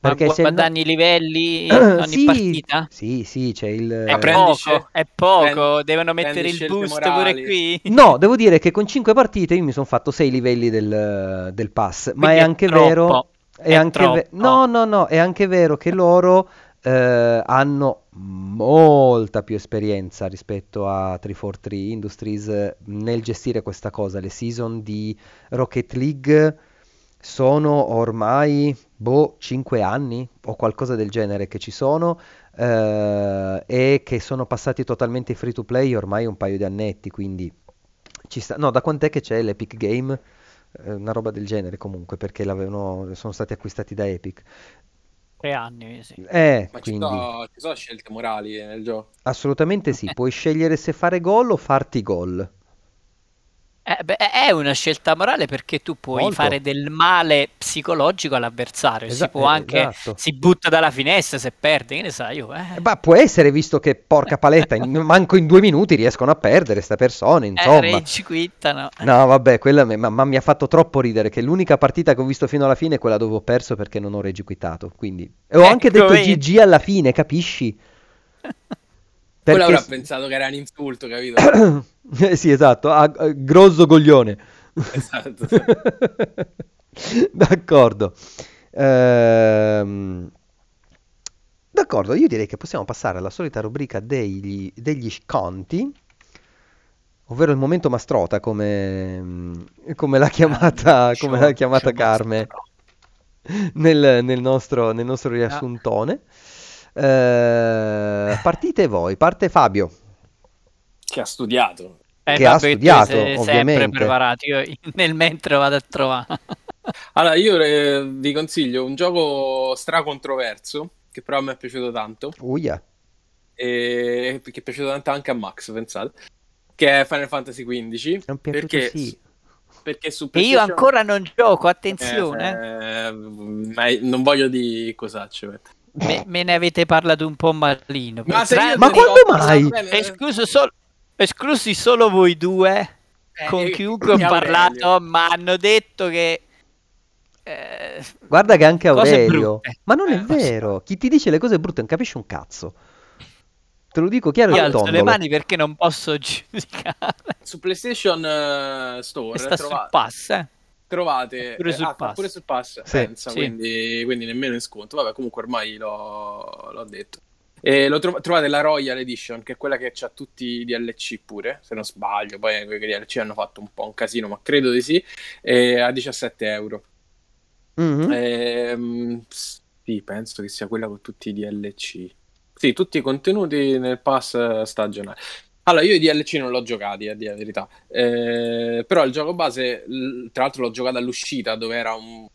Ma Perché se no- guadagni livelli ogni Sì, partita? Sì, sì, c'è il... È Ma prendi poco, è poco, prendi- devono mettere il boost morali. pure qui. No, devo dire che con 5 partite io mi sono fatto 6 livelli del, del pass, ma Quindi è è anche troppo, vero, è è anche ve- no, no, no, è anche vero che loro eh, hanno molta più esperienza rispetto a 343 Industries nel gestire questa cosa. Le season di Rocket League sono ormai, boh, 5 anni o qualcosa del genere che ci sono eh, e che sono passati totalmente free to play ormai un paio di annetti, quindi ci sta... No, da quant'è che c'è l'Epic Game? Eh, Una roba del genere comunque, perché l'avevano, sono stati acquistati da Epic. Tre anni, sì. Eh, Ma ci quindi sono, ci sono scelte morali nel gioco. assolutamente sì, puoi scegliere se fare gol o farti gol. Eh, beh, è una scelta morale perché tu puoi Molto. fare del male psicologico all'avversario. Esa- si può eh, anche, esatto. si butta dalla finestra se perde, che ne sai io. eh. Eh, Ma può essere visto che porca paletta, in- manco in due minuti riescono a perdere sta persona, Eh, insomma. rage quittano. No, vabbè, quella me- ma, ma mi ha fatto troppo ridere che l'unica partita che ho visto fino alla fine è quella dove ho perso perché non ho regiquitato. Quindi... E ho anche Ecco, detto vedi. GG alla fine, capisci? Quello Perché avrà s- pensato che era un insulto, capito? Eh, sì, esatto, ah, eh, grosso coglione. esatto. D'accordo. Ehm, D'accordo, io direi che possiamo passare alla solita rubrica degli, degli sconti, ovvero il momento mastrota, come, come l'ha chiamata, come l'ha chiamata Carme nel, nel nostro, nel nostro riassuntone. Eh, partite voi, parte Fabio. che ha studiato. Eh, Che ha vabbè, tu studiato, ovviamente. preparato. Io nel mentre vado a trovare. Allora, io eh, vi consiglio un gioco stracontroverso, che però mi è piaciuto tanto, Uia. e che è piaciuto tanto anche a Max, pensate, che è Final Fantasy XV, È un piaciuto perché, sì. perché su E io PlayStation- ancora non gioco, attenzione. Eh, eh, ma non voglio di cosaccio. Eh. Me, me ne avete parlato un po' malino. Ma, se Tra- io Ma dico- quando mai? Escluso sol- esclusi solo voi due, eh, con e- chiunque ho parlato, ma hanno detto che... eh, Guarda che anche Aurelio. Ma non è Eh, vero. Chi ti dice le cose brutte non capisce un cazzo. Te lo dico chiaro io alzo le mani perché non posso giudicare. Su PlayStation eh, Store sta sul trova- pass, eh. Trovate Pure eh, sul ah, pass. pure sul pass Sì, pensa, sì. Quindi, quindi nemmeno in sconto. Vabbè comunque ormai l'ho, l'ho detto. E lo tro- trovate la Royal Edition che è quella che ha tutti i DLC pure se non sbaglio. Poi quei DLC hanno fatto un po' un casino ma credo di sì. E a 17 euro. Mhm. Ehm, sì penso che sia quella con tutti i DLC sì tutti i contenuti nel pass stagionale Allora, io i DLC non l'ho giocati, a dire la verità. Eh, però il gioco base, tra l'altro l'ho giocato all'uscita dove era un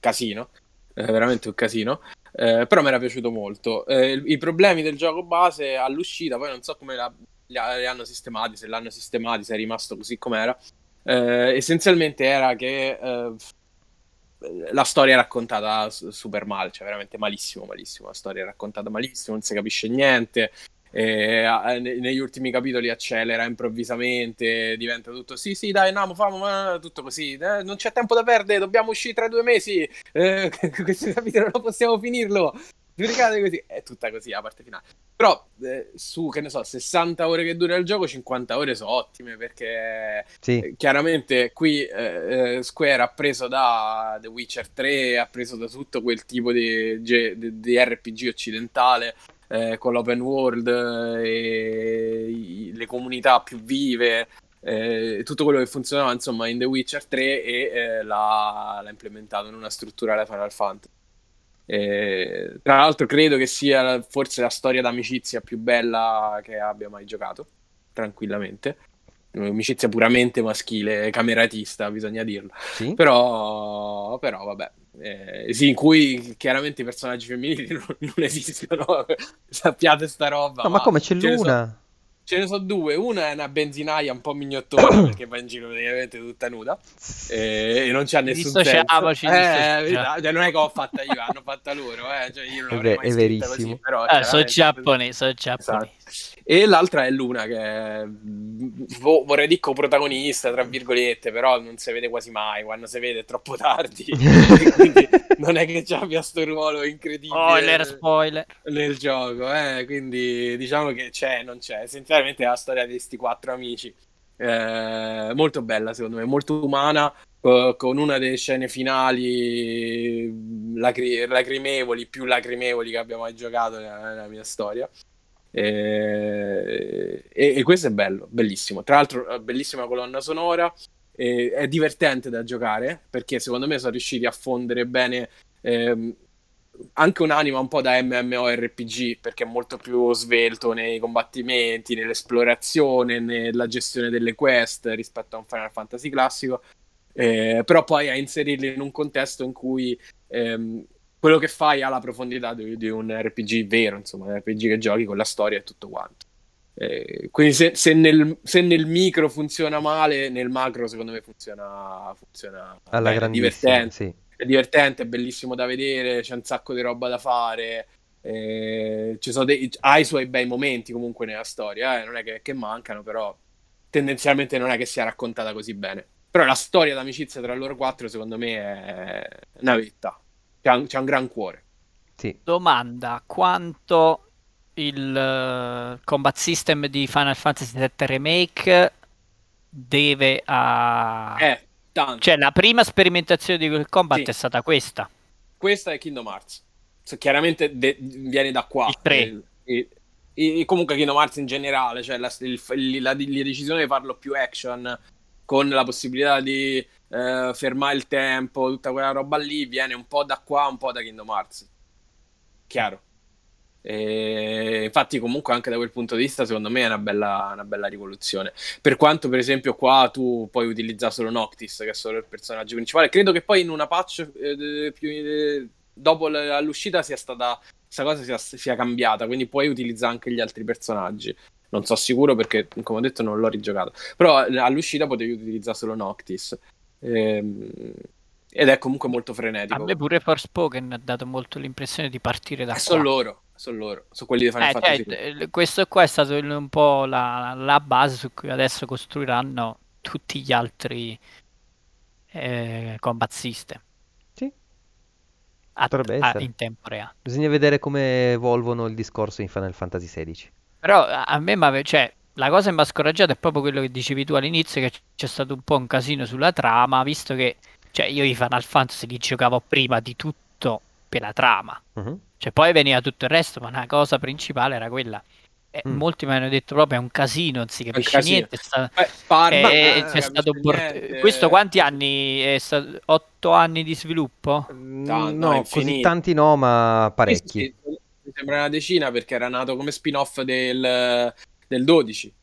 casino, eh, veramente un casino. Eh, però mi era piaciuto molto. Eh, I problemi del gioco base all'uscita, poi non so come li, ha- li hanno sistemati, se l'hanno sistemati, se è rimasto così com'era. Eh, essenzialmente era che eh, la storia è raccontata super male, cioè veramente malissimo, malissimo. La storia è raccontata malissimo, non si capisce niente. E, a- ne- negli ultimi capitoli accelera improvvisamente, diventa tutto sì, sì, dai, andiamo, famo, tutto così. eh, non c'è tempo da perdere, dobbiamo uscire tra due mesi. eh, questo capitolo non possiamo finirlo. Così, è tutta così la parte finale. Però eh, su, che ne so, 60 ore che dura il gioco, 50 ore sono ottime perché Sì, eh, chiaramente qui eh, eh, Square ha preso da The Witcher 3, ha preso da tutto quel tipo di- di RPG occidentale eh, con l'open world eh, e i- le comunità più vive, eh, tutto quello che funzionava insomma in The Witcher 3 e eh, l'ha, l'ha implementato in una struttura alla Final Fantasy. Eh, tra l'altro credo che sia forse la storia d'amicizia più bella che abbia mai giocato, tranquillamente. Un'amicizia puramente maschile, cameratista, bisogna dirlo. sì. Però, però vabbè, eh, sì, in cui chiaramente i personaggi femminili non, non esistono, sappiate sta roba. No, ma come c'è ce ne so- Luna? ce ne so due, una è una benzinaia un po' mignottona perché va in giro praticamente tutta nuda e, e non c'ha nessun senso. Dissociamoci, Eh, verità, cioè, non è che ho fatta io, l'hanno fatta loro, eh, cioè io non È l'avrei ve- mai è verissimo. così, però Eh, sono giapponesi, sono giapponesi. Esatto. E l'altra è Luna, che è, mm, vo- vorrei dire coprotagonista, tra virgolette, però non si vede quasi mai. Quando si vede è troppo tardi. E quindi non è che ci abbia sto ruolo incredibile Spoiler, spoiler. nel gioco. eh, Quindi diciamo che c'è, non c'è. Essenzialmente è la storia di questi quattro amici. Eh, molto bella, secondo me, molto umana. co- Con una delle scene finali mm, lacri- lacrimevoli, più lacrimevoli che abbiamo mai giocato nella, nella mia storia. E, e- e questo è bello, bellissimo. Tra l'altro, eh, bellissima colonna sonora. e è divertente da giocare perché secondo me sono riusciti a fondere bene ehm, anche un'anima un po' da MMORPG perché è molto più svelto nei combattimenti, nell'esplorazione, nella gestione delle quest rispetto a un Final Fantasy classico. Eh, però poi a inserirli in un contesto in cui ehm, quello che fai ha la profondità di, di un RPG vero, insomma, un RPG che giochi con la storia e tutto quanto. Eh, quindi se, se nel, se nel micro funziona male, nel macro secondo me funziona, funziona Alla bene, è divertente, sì. è divertente, è bellissimo da vedere, c'è un sacco di roba da fare. eh, ci sono dei- ha i suoi bei momenti comunque nella storia, eh, non è che, che mancano, però tendenzialmente non è che sia raccontata così bene. Però la storia d'amicizia tra loro quattro, secondo me, è una verità. C'è un, c'è un gran cuore. Sì. Domanda, quanto il eh, combat system di Final Fantasy VII Remake deve a... Eh, tanto. Cioè, la prima sperimentazione di quel combat Sì. è stata questa. Questa è Kingdom Hearts. So, chiaramente de- viene da qua. Il tre. Eh, e- e- comunque Kingdom Hearts in generale, cioè la, il- il- la- la decisione di farlo più action con la possibilità di eh, fermare il tempo, tutta quella roba lì, viene un po' da qua, un po' da Kingdom Hearts. Chiaro. E infatti, comunque, anche da quel punto di vista, secondo me è una bella, una bella rivoluzione. Per quanto, per esempio, qua tu puoi utilizzare solo Noctis, che è solo il personaggio principale. Credo che poi in una patch eh, più, eh, dopo l'uscita sia stata questa cosa sia, sia cambiata, quindi puoi utilizzare anche gli altri personaggi. Non so sicuro perché, come ho detto, non l'ho rigiocato. Però eh, all'uscita potevi utilizzare solo Noctis. Ehm, ed è comunque molto A frenetico. me pure Forspoken ha dato molto l'impressione di partire da Eh, qua. sono loro, sono loro, sono quelli di Final Eh, Fantasy. cioè, eh, questo qua è stato un po' la, la base su cui adesso costruiranno tutti gli altri eh, combat system Sì. a- a- in tempo reale. Bisogna vedere come evolvono il discorso in Final Fantasy XVI. Però a a me cioè, la cosa che mi ha scoraggiato è proprio quello che dicevi tu all'inizio, che c- c'è stato un po' un casino sulla trama, visto che cioè, io i Final Fantasy li giocavo prima di tutto per la trama. Mhm. Cioè, poi veniva tutto il resto, ma la cosa principale era quella. E Mm. molti mi hanno detto proprio è un casino, non si capisce casino. niente. sta- Eh, Parma, e eh, c'è stato bort- niente. Questo quanti anni? È stato otto anni di sviluppo? no, no, così infinito. tanti no, ma Sì, parecchi. sì, sì, mi sembra una decina perché era nato come spin-off del, del 12.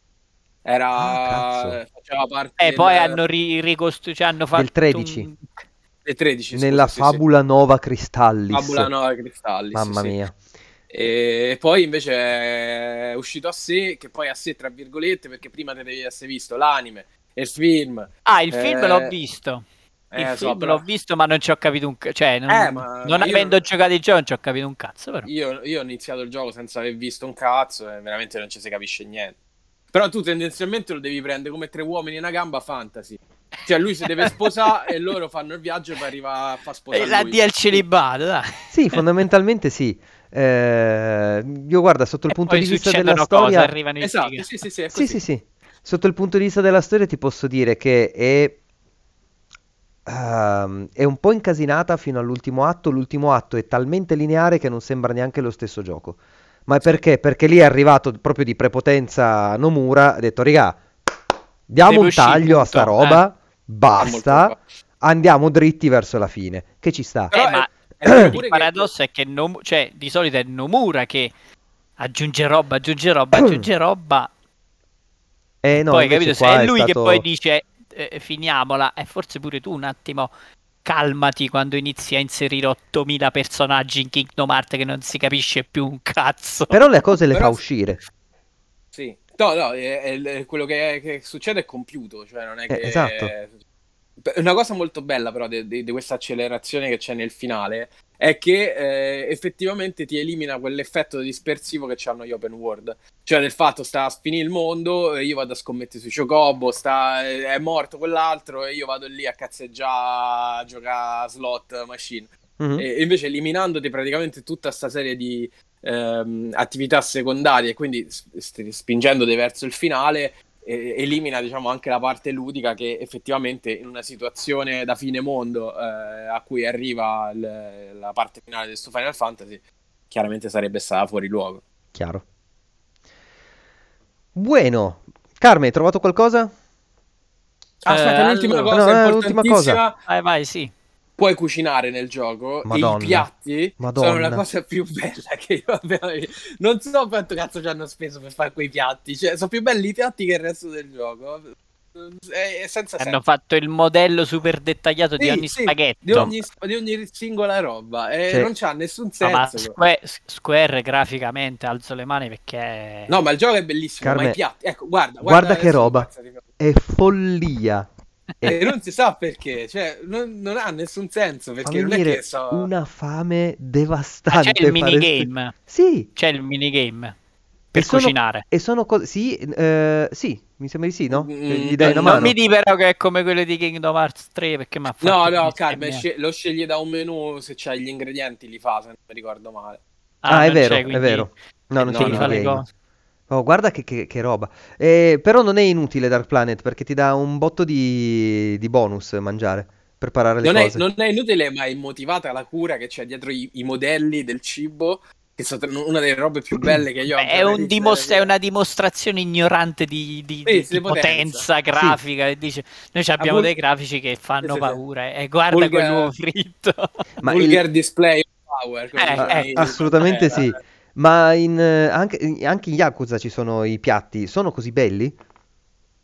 Era... Ah, faceva parte E del- poi hanno ri- ricostruito, cioè hanno fatto 13. un- del 13, scusa, Nella sì, sì. fabula Nova Cristallis. Fabula Nova Cristallis. Mamma sì. mia. E poi invece è uscito a sé, che poi a sé tra virgolette, perché prima te devi essere visto l'anime e il film. Ah, il film Eh, l'ho visto. Il Eh, so, però l'ho visto, ma non ci ho capito un cazzo. Cioè, non, Eh, ma non avendo non- giocato il gioco, non ci ho capito un cazzo. Però. io, io ho iniziato il gioco senza aver visto un cazzo e veramente non ci si capisce niente. Però tu tendenzialmente lo devi prendere come tre uomini e una gamba fantasy. Cioè lui si deve sposare e loro fanno il viaggio e poi arriva a far sposare E la lui. D al celibato, dai. Sì, fondamentalmente sì. Eh, io guarda, sotto il E punto di vista della cose, storia... arrivano i Esatto, sì, sì, sì, è Sì, sì, sì. Sotto il punto di vista della storia ti posso dire che è, ehm, è un po' incasinata fino all'ultimo atto. L'ultimo atto è talmente lineare che non sembra neanche lo stesso gioco. Ma è Sì. perché? Perché lì è arrivato proprio di prepotenza Nomura, ha detto, raga, diamo un taglio a sta roba, molto basta, andiamo dritti verso la fine. Che ci sta. Eh, è- ma il che- paradosso è che Nom- cioè, di solito è Nomura che aggiunge roba, aggiunge roba, aggiunge roba. Eh no, poi, capito? È è lui che stato- poi dice eh, finiamola, e forse pure tu un attimo calmati quando inizi a inserire 8000 personaggi in Kingdom Hearts che non si capisce più un cazzo. Però le cose le Però- fa uscire. Sì. No, no, è- è- è- quello che, che succede è compiuto, cioè non è Eh, che... esatto. Una cosa molto bella però di, questa accelerazione che c'è nel finale è che eh, effettivamente ti elimina quell'effetto dispersivo che hanno gli open world. Cioè del fatto sta a finire il mondo io vado a scommettere sui Chocobo, sta, è morto quell'altro e io vado lì a cazzeggiare, a giocare a slot machine. Mhm. E invece eliminandoti praticamente tutta questa serie di ehm, attività secondarie, quindi s- st- spingendoti verso il finale, eh, elimina diciamo anche la parte ludica che effettivamente in una situazione da fine mondo eh, a cui arriva il- la parte finale di questo Final Fantasy, chiaramente sarebbe stata fuori luogo. Chiaro. Bueno, Carme, hai trovato qualcosa? Aspetta, Eh, l'ultima allora- cosa No, eh, l'ultima importantissima, Vai, vai, sì. Puoi cucinare nel gioco Madonna. e i piatti Madonna. sono la cosa più bella che io abbia. Non so quanto cazzo ci hanno speso per fare quei piatti, cioè sono più belli i piatti che il resto del gioco. È, è senza Hanno senso. fatto il modello super dettagliato di Sì, ogni sì, spaghetto. di ogni, di ogni singola roba e Sì. non c'ha nessun No, senso. ma Square, Square graficamente alzo le mani perché No, ma il gioco è bellissimo, Carme, ma i piatti, ecco, guarda, guarda che adesso roba. di. È follia. E non si sa perché, cioè non, non ha nessun senso perché non è venire che so... una fame Ma devastante. c'è il fare- minigame. Sì, C'è il minigame per E sono- cucinare. e sono cose... Sì, eh, sì, mi sembra di sì, no? Mm, una non mi di però che è come quello di Kingdom Hearts 3 perché mi ha fatto No, no, bestemmiare. Carme, sce- lo scegli da un menu, se c'hai gli ingredienti li fa, se non mi ricordo male. Ah, è non vero, c'è, è quindi vero. No, non no, c'è no, fa le cose. Oh, guarda che, che- che roba. Eh, però non è inutile Dark Planet perché ti dà un botto di, di bonus mangiare, preparare le Non è, cose. non è inutile, ma è immotivata la cura che c'è dietro i, i modelli del cibo, che sono una delle robe più belle che io abbia è, un visto dimos- nella è una dimostrazione ignorante di, di- Sì, di- sì, di potenza. potenza grafica. e dice, noi abbiamo vul- dei grafici che fanno Sì, sì, sì. paura. E guarda Vulgar- quel nuovo fritto. Ma il- Vulgar display power. Eh, eh, assolutamente eh, sì. Ma in, eh, anche, anche in Yakuza ci sono i piatti, sono così belli?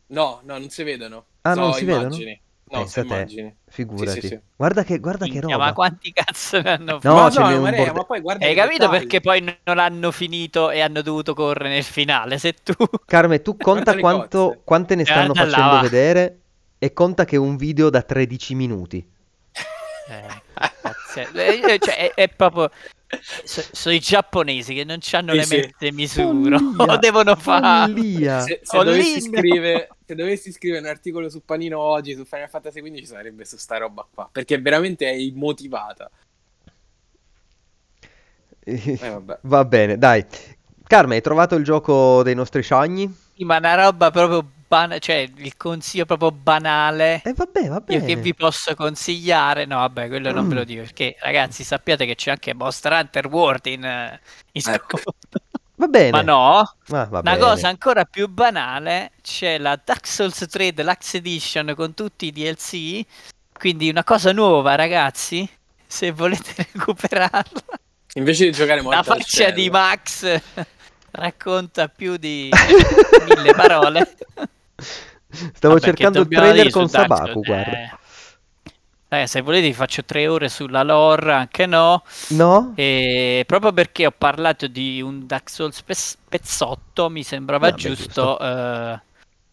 No, no, non si vedono. Ah, Sono non si vedono? immagini. No, Pensa sono te. immagini. Figurati. Sì, sì, sì. Guarda che, guarda che roba. ma quanti cazzo ne hanno fatto? No, Ma ce un Maria, borde- ma poi guarda Hai capito dettagli. perché poi non hanno finito e hanno dovuto correre nel finale? Se tu Carme, tu conta quanto, quante ne stanno Guarda là, facendo va. vedere e conta che è un video da 13 minuti. Eh, cioè, è, è proprio. so- sono i giapponesi che non hanno Sì, le sì. messe in misura. Follia, Lo devono fare. Se, se dovessi scrivere, se dovessi scrivere un articolo su Panino oggi su Final Fantasy XV sarebbe su sta roba qua perché veramente è immotivata. Eh. Va bene, dai. Carme, hai trovato il gioco dei nostri sciogni? Sì, Ma una roba proprio banale, cioè il consiglio proprio banale. E vabbè, va Io che vi posso consigliare? No, vabbè, quello non Mm. ve lo dico perché, ragazzi, sappiate che c'è anche Monster Hunter World in, eh, in Ecco. Va bene. Ma no, Ah, va una bene. cosa ancora più banale, c'è la Dark Souls 3 Deluxe Edition con tutti i DLC, quindi una cosa nuova, ragazzi, se volete recuperarla. Invece di giocare molto La faccia di Max racconta più di mille parole. Stavo Vabbè, cercando il trailer con su Dark Sabaku, Souls? guarda. Eh, eh, se volete faccio tre ore sulla lore, anche no. No? E proprio perché ho parlato di un Dark Souls pez- pezzotto, mi sembrava Vabbè, giusto, eh,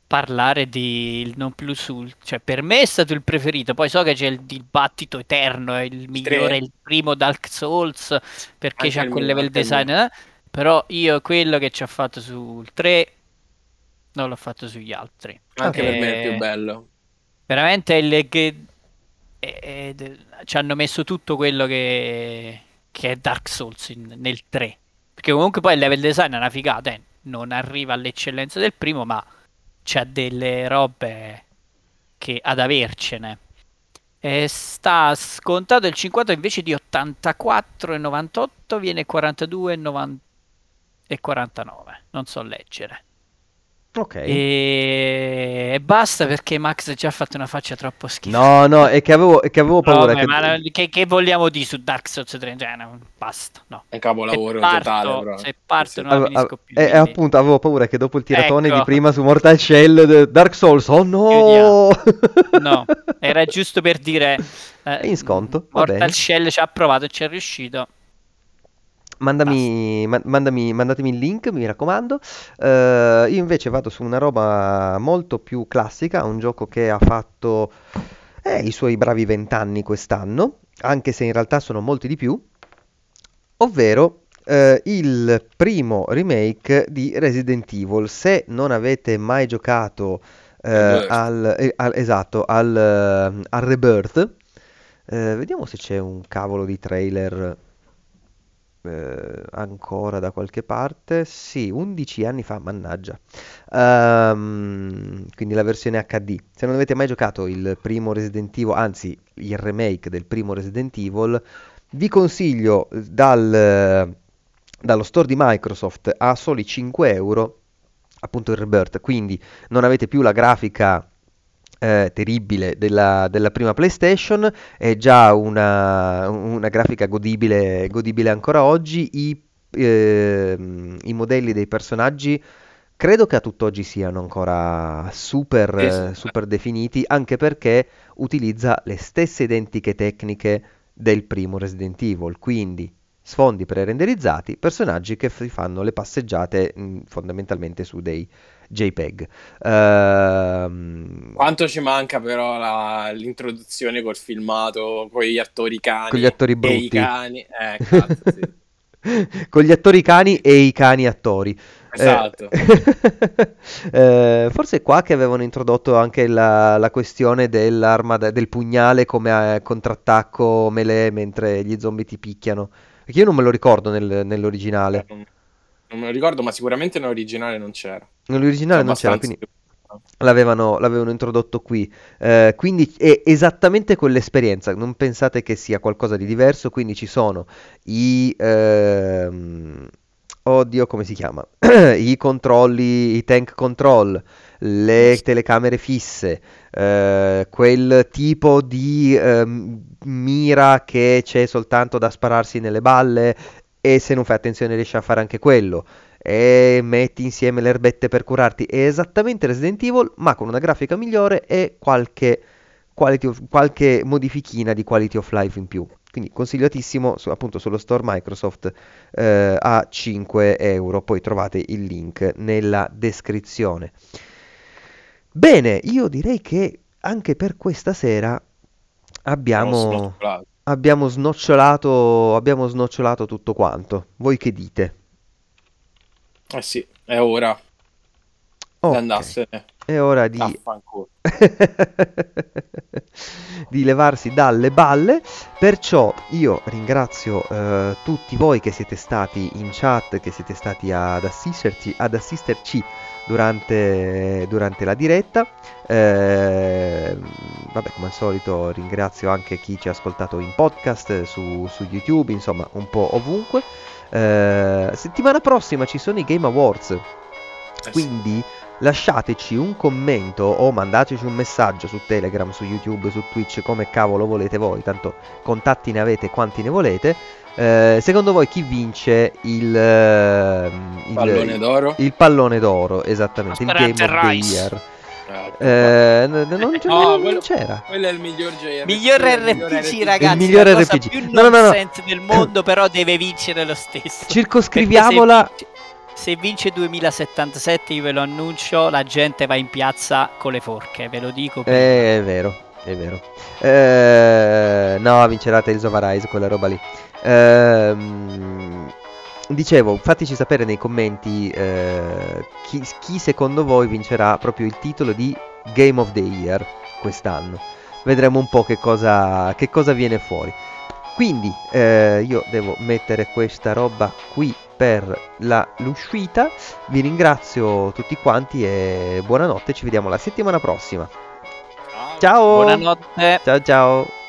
parlare di il non plus ultra. Cioè, per me è stato il preferito. Poi so che c'è il dibattito eterno, è il migliore, il primo Dark Souls, perché Anche c'ha quel mio, level design. eh. Però io quello che ci ho fatto sul 3 non l'ho fatto sugli altri. Anche per me è Eh, più bello. Veramente il che e- ed- ci hanno messo tutto quello che, che è Dark Souls in- nel 3. Perché comunque poi il level design è una figata, eh. non arriva all'eccellenza del primo, ma c'ha delle robe che ad avercene. E sta scontato il 50 invece di 84,98 viene 42,90 e 49. Non so leggere. Ok. E... e basta perché Max ha già fatto una faccia troppo schifa. No, no, è che avevo, è che avevo paura Vabbè, che... ma no, che, che vogliamo dire su Dark Souls 3? Cioè, no, basta, no. È capolavoro se parto, totale, però. se parto Sì. non la Ave- finisco ave- più. e- e quindi- appunto avevo paura che dopo il tiratone Ecco. di prima su Mortal Shell Dark Souls, oh no! No, era giusto per dire... eh, In sconto, Mortal. Shell ci ha provato e ci è riuscito. Mandami, ma- mandami- mandatemi il link, mi raccomando. Eh, io invece vado su una roba molto più classica, un gioco che ha fatto eh, i suoi bravi vent'anni quest'anno, anche se in realtà sono molti di più, ovvero eh, il primo remake di Resident Evil. Se non avete mai giocato Rebirth. al, eh, al- esatto, al, eh, al Rebirth, vediamo se c'è un cavolo di trailer eh, ancora da qualche parte. Sì, 11 anni fa, mannaggia. Ehm, quindi la versione HD. Se non avete mai giocato il primo Resident Evil, anzi il remake del primo Resident Evil, vi consiglio eh, dal, eh, dallo store di Microsoft a soli 5 euro appunto il Rebirth. Quindi non avete più la grafica eh, terribile della, della prima PlayStation, è già una, una grafica godibile, godibile ancora oggi. I, ehm, i modelli dei personaggi credo che a tutt'oggi siano ancora super, eh, super definiti, anche perché utilizza le stesse identiche tecniche del primo Resident Evil, quindi sfondi pre-renderizzati, personaggi che si fanno le passeggiate mh, fondamentalmente su dei JPEG. Ehm, Quanto ci manca però la- l'introduzione col filmato, con gli attori cani Con gli attori e brutti. i cani. Eh, cazzo, sì. con gli attori cani e i cani attori. Eh, Esatto. eh, forse è qua che avevano introdotto anche la, la questione dell'arma da- del pugnale come eh, contrattacco melee mentre gli zombie ti picchiano. Perché io non me lo ricordo nel- nell'originale. Non, me lo ricordo, ma sicuramente nell'originale non c'era. Nell'originale non c'era, quindi l'avevano, l'avevano introdotto qui. Eh, quindi è esattamente quell'esperienza. Non pensate che sia qualcosa di diverso. Quindi ci sono i. ehm, oddio, come si chiama? I controlli, i tank control, le telecamere fisse, eh, quel tipo di ehm, mira che c'è soltanto da spararsi nelle balle e se non fai attenzione riesci a fare anche quello e metti insieme le erbette per curarti. È esattamente Resident Evil, ma con una grafica migliore e qualche, of- qualche modifichina di quality of life in più. Quindi consigliatissimo su- appunto sullo store Microsoft eh, a 5 euro. Poi trovate il link nella descrizione. Bene, io direi che anche per questa sera abbiamo. Abbiamo snocciolato, abbiamo snocciolato tutto quanto. Voi che dite? Eh sì, è ora Ok, di andarsene. È ora di... Di levarsi dalle balle. Perciò io ringrazio eh, tutti voi che siete stati in chat, che siete stati ad assisterci, ad assisterci durante, durante la diretta. Eh, vabbè, come al solito ringrazio anche chi ci ha ascoltato in podcast, su, su YouTube, insomma, un po' ovunque. Eh, settimana prossima ci sono i Game Awards. Eh. Quindi lasciateci un commento o mandateci un messaggio su Telegram, su YouTube, su Twitch, come cavolo volete voi, tanto contatti ne avete quanti ne volete. Eh, secondo voi chi vince il, ehm, il- Pallone d'oro. il pallone d'oro, esattamente, il Game of the Rice. Year? Eh, non, c'è- No, non quello- c'era. Quello è il miglior JRPG. Miglior il miglior RPG, ragazzi. Il miglior RPG. più No, no, no, del mondo, però deve vincere lo stesso. Circoscriviamola. Perché Se se vince 2077, io ve lo annuncio, la gente va in piazza con le forche, ve lo dico. Eh, è vero, è vero. Eh, no, vincerà Tales of Arise, quella roba lì. Ehm, dicevo, fateci sapere nei commenti eh, chi, chi secondo voi vincerà proprio il titolo di Game of the Year quest'anno. Vedremo un po' che cosa, che cosa viene fuori. Quindi eh, io devo mettere questa roba qui per la- l'uscita. Vi ringrazio tutti quanti e buonanotte, ci vediamo la settimana prossima. Ciao! Buonanotte. Ciao ciao!